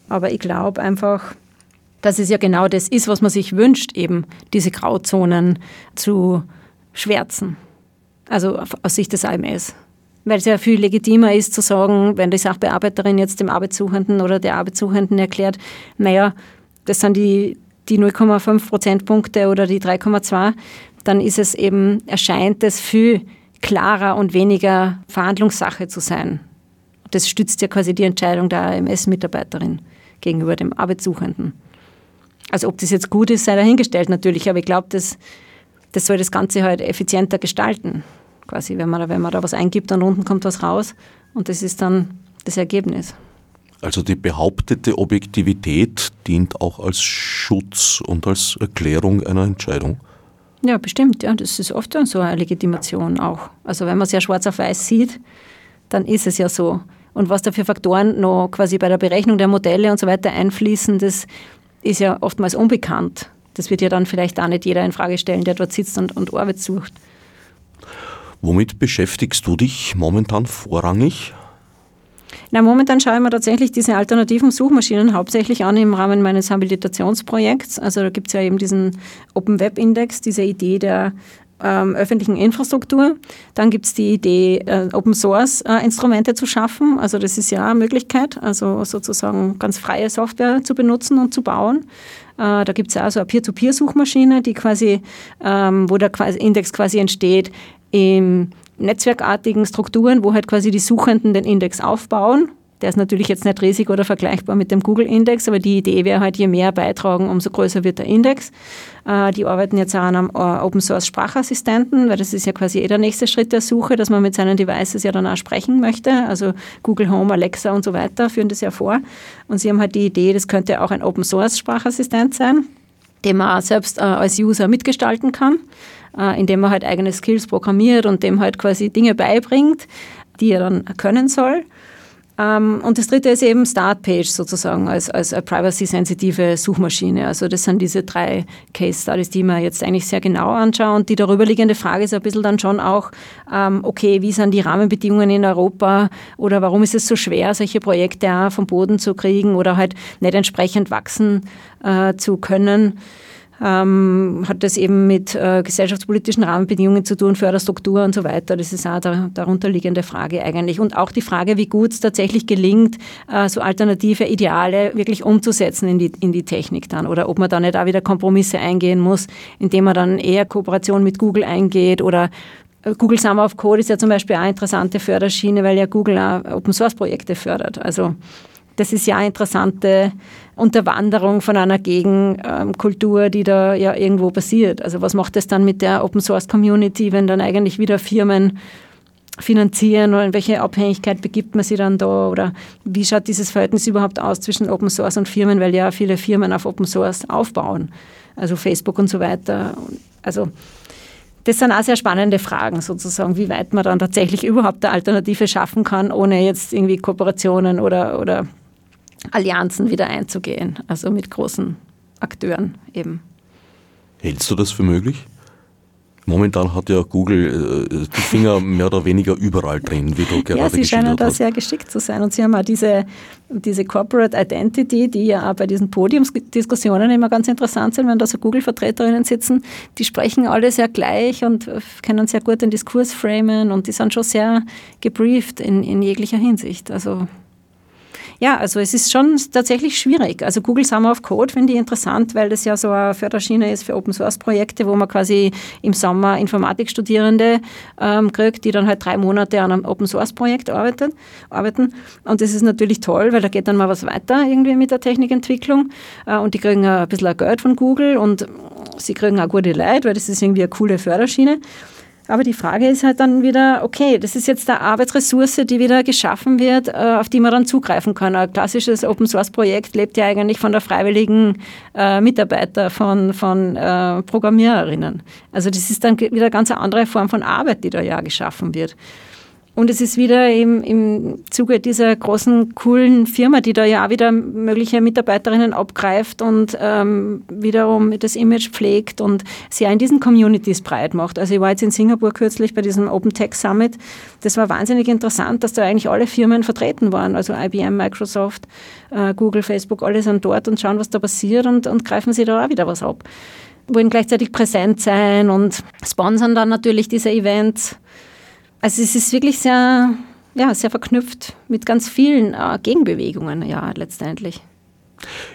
Aber ich glaube einfach, dass es ja genau das ist, was man sich wünscht, eben diese Grauzonen zu schwärzen. Also aus Sicht des AMS weil es ja viel legitimer ist zu sagen, wenn die Sachbearbeiterin jetzt dem Arbeitssuchenden oder der Arbeitssuchenden erklärt, naja, das sind die, die 0,5 Prozentpunkte oder die 3,2, dann ist es eben, erscheint es viel klarer und weniger Verhandlungssache zu sein. Das stützt ja quasi die Entscheidung der AMS-Mitarbeiterin gegenüber dem Arbeitssuchenden. Also ob das jetzt gut ist, sei dahingestellt natürlich, aber ich glaube, das, das soll das Ganze halt effizienter gestalten quasi, wenn man, da, wenn man da was eingibt und unten kommt was raus und das ist dann das Ergebnis. Also die behauptete Objektivität dient auch als Schutz und als Erklärung einer Entscheidung. Ja, bestimmt, ja. Das ist oft so eine Legitimation auch. Also wenn man es ja schwarz auf weiß sieht, dann ist es ja so. Und was da für Faktoren noch quasi bei der Berechnung der Modelle und so weiter einfließen, das ist ja oftmals unbekannt. Das wird ja dann vielleicht auch nicht jeder in Frage stellen, der dort sitzt und, und Arbeit sucht. Womit beschäftigst du dich momentan vorrangig? Na, momentan schaue ich mir tatsächlich diese alternativen Suchmaschinen hauptsächlich an im Rahmen meines Habilitationsprojekts. Also da gibt es ja eben diesen Open Web Index, diese Idee der ähm, öffentlichen Infrastruktur. Dann gibt es die Idee, äh, Open Source äh, Instrumente zu schaffen. Also das ist ja eine Möglichkeit, also sozusagen ganz freie Software zu benutzen und zu bauen. Äh, da gibt es auch so eine Peer-to-Peer-Suchmaschine, die quasi, ähm, wo der Index quasi entsteht, in netzwerkartigen Strukturen, wo halt quasi die Suchenden den Index aufbauen. Der ist natürlich jetzt nicht riesig oder vergleichbar mit dem Google-Index, aber die Idee wäre halt, je mehr beitragen, umso größer wird der Index. Äh, die arbeiten jetzt auch an einem äh, Open-Source-Sprachassistenten, weil das ist ja quasi eh der nächste Schritt der Suche, dass man mit seinen Devices ja dann auch sprechen möchte. Also Google Home, Alexa und so weiter führen das ja vor. Und sie haben halt die Idee, das könnte auch ein Open-Source-Sprachassistent sein, den man auch selbst äh, als User mitgestalten kann. Äh, indem man halt eigene Skills programmiert und dem halt quasi Dinge beibringt, die er dann können soll. Ähm, und das dritte ist eben Startpage sozusagen als, als privacy-sensitive Suchmaschine. Also das sind diese drei Case Studies, die man jetzt eigentlich sehr genau anschauen. Und die darüberliegende Frage ist ein bisschen dann schon auch, ähm, okay, wie sind die Rahmenbedingungen in Europa oder warum ist es so schwer, solche Projekte vom Boden zu kriegen oder halt nicht entsprechend wachsen äh, zu können ähm, hat das eben mit äh, gesellschaftspolitischen Rahmenbedingungen zu tun, Förderstruktur und so weiter. Das ist auch der darunterliegende Frage eigentlich. Und auch die Frage, wie gut es tatsächlich gelingt, äh, so alternative Ideale wirklich umzusetzen in die, in die Technik dann. Oder ob man da nicht auch wieder Kompromisse eingehen muss, indem man dann eher Kooperation mit Google eingeht oder äh, Google Summer of Code ist ja zum Beispiel eine interessante Förderschiene, weil ja Google auch Open Source Projekte fördert. Also das ist ja eine interessante Unterwanderung von einer Gegenkultur, die da ja irgendwo passiert. Also was macht das dann mit der Open Source Community, wenn dann eigentlich wieder Firmen finanzieren oder in welche Abhängigkeit begibt man sich dann da oder wie schaut dieses Verhältnis überhaupt aus zwischen Open Source und Firmen, weil ja viele Firmen auf Open Source aufbauen, also Facebook und so weiter. Also das sind auch sehr spannende Fragen sozusagen, wie weit man dann tatsächlich überhaupt eine Alternative schaffen kann, ohne jetzt irgendwie Kooperationen oder, oder Allianzen wieder einzugehen, also mit großen Akteuren eben. Hältst du das für möglich? Momentan hat ja Google äh, die Finger mehr oder weniger überall drin, wie du gerade Ja, sie scheinen da sehr geschickt zu sein. Und sie haben auch diese, diese Corporate Identity, die ja auch bei diesen Podiumsdiskussionen immer ganz interessant sind, wenn da so Google-Vertreterinnen sitzen. Die sprechen alle sehr gleich und können sehr gut den Diskurs framen und die sind schon sehr gebrieft in, in jeglicher Hinsicht. Also ja, also es ist schon tatsächlich schwierig. Also Google Summer of Code finde ich interessant, weil das ja so eine Förderschiene ist für Open Source Projekte, wo man quasi im Sommer Informatikstudierende ähm, kriegt, die dann halt drei Monate an einem Open Source Projekt arbeiten, arbeiten. Und das ist natürlich toll, weil da geht dann mal was weiter irgendwie mit der Technikentwicklung. Äh, und die kriegen ein bisschen Geld von Google und sie kriegen auch gute Leute, weil das ist irgendwie eine coole Förderschiene. Aber die Frage ist halt dann wieder, okay, das ist jetzt eine Arbeitsressource, die wieder geschaffen wird, äh, auf die man dann zugreifen kann. Ein klassisches Open-Source-Projekt lebt ja eigentlich von der freiwilligen äh, Mitarbeiter, von, von äh, Programmiererinnen. Also das ist dann wieder eine ganz andere Form von Arbeit, die da ja geschaffen wird. Und es ist wieder im, im Zuge dieser großen, coolen Firma, die da ja auch wieder mögliche Mitarbeiterinnen abgreift und ähm, wiederum das Image pflegt und sie auch in diesen Communities breit macht. Also ich war jetzt in Singapur kürzlich bei diesem Open Tech Summit. Das war wahnsinnig interessant, dass da eigentlich alle Firmen vertreten waren. Also IBM, Microsoft, äh, Google, Facebook, alle sind dort und schauen, was da passiert und, und greifen sie da auch wieder was ab. Wollen gleichzeitig präsent sein und sponsern dann natürlich diese Events. Also es ist wirklich sehr, ja, sehr verknüpft mit ganz vielen äh, Gegenbewegungen, ja, letztendlich.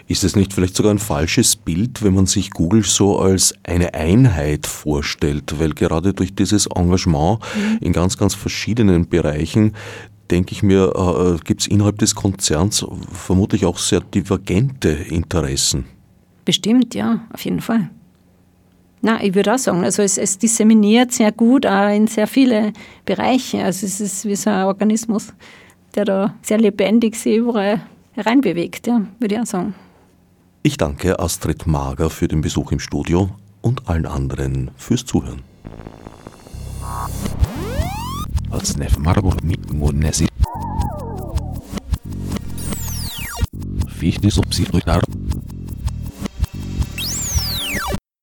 Ist es nicht vielleicht sogar ein falsches Bild, wenn man sich Google so als eine Einheit vorstellt? Weil gerade durch dieses Engagement mhm. in ganz, ganz verschiedenen Bereichen, denke ich mir, äh, gibt es innerhalb des Konzerns vermutlich auch sehr divergente Interessen. Bestimmt, ja, auf jeden Fall. Na, ich würde auch sagen, also es, es disseminiert sehr gut auch in sehr viele Bereiche. Also es ist wie so ein Organismus, der da sehr lebendig sich überall hereinbewegt, ja, würde ich auch sagen. Ich danke Astrid Mager für den Besuch im Studio und allen anderen fürs Zuhören. Als Nef Marburg mit Fichtes ob sie durch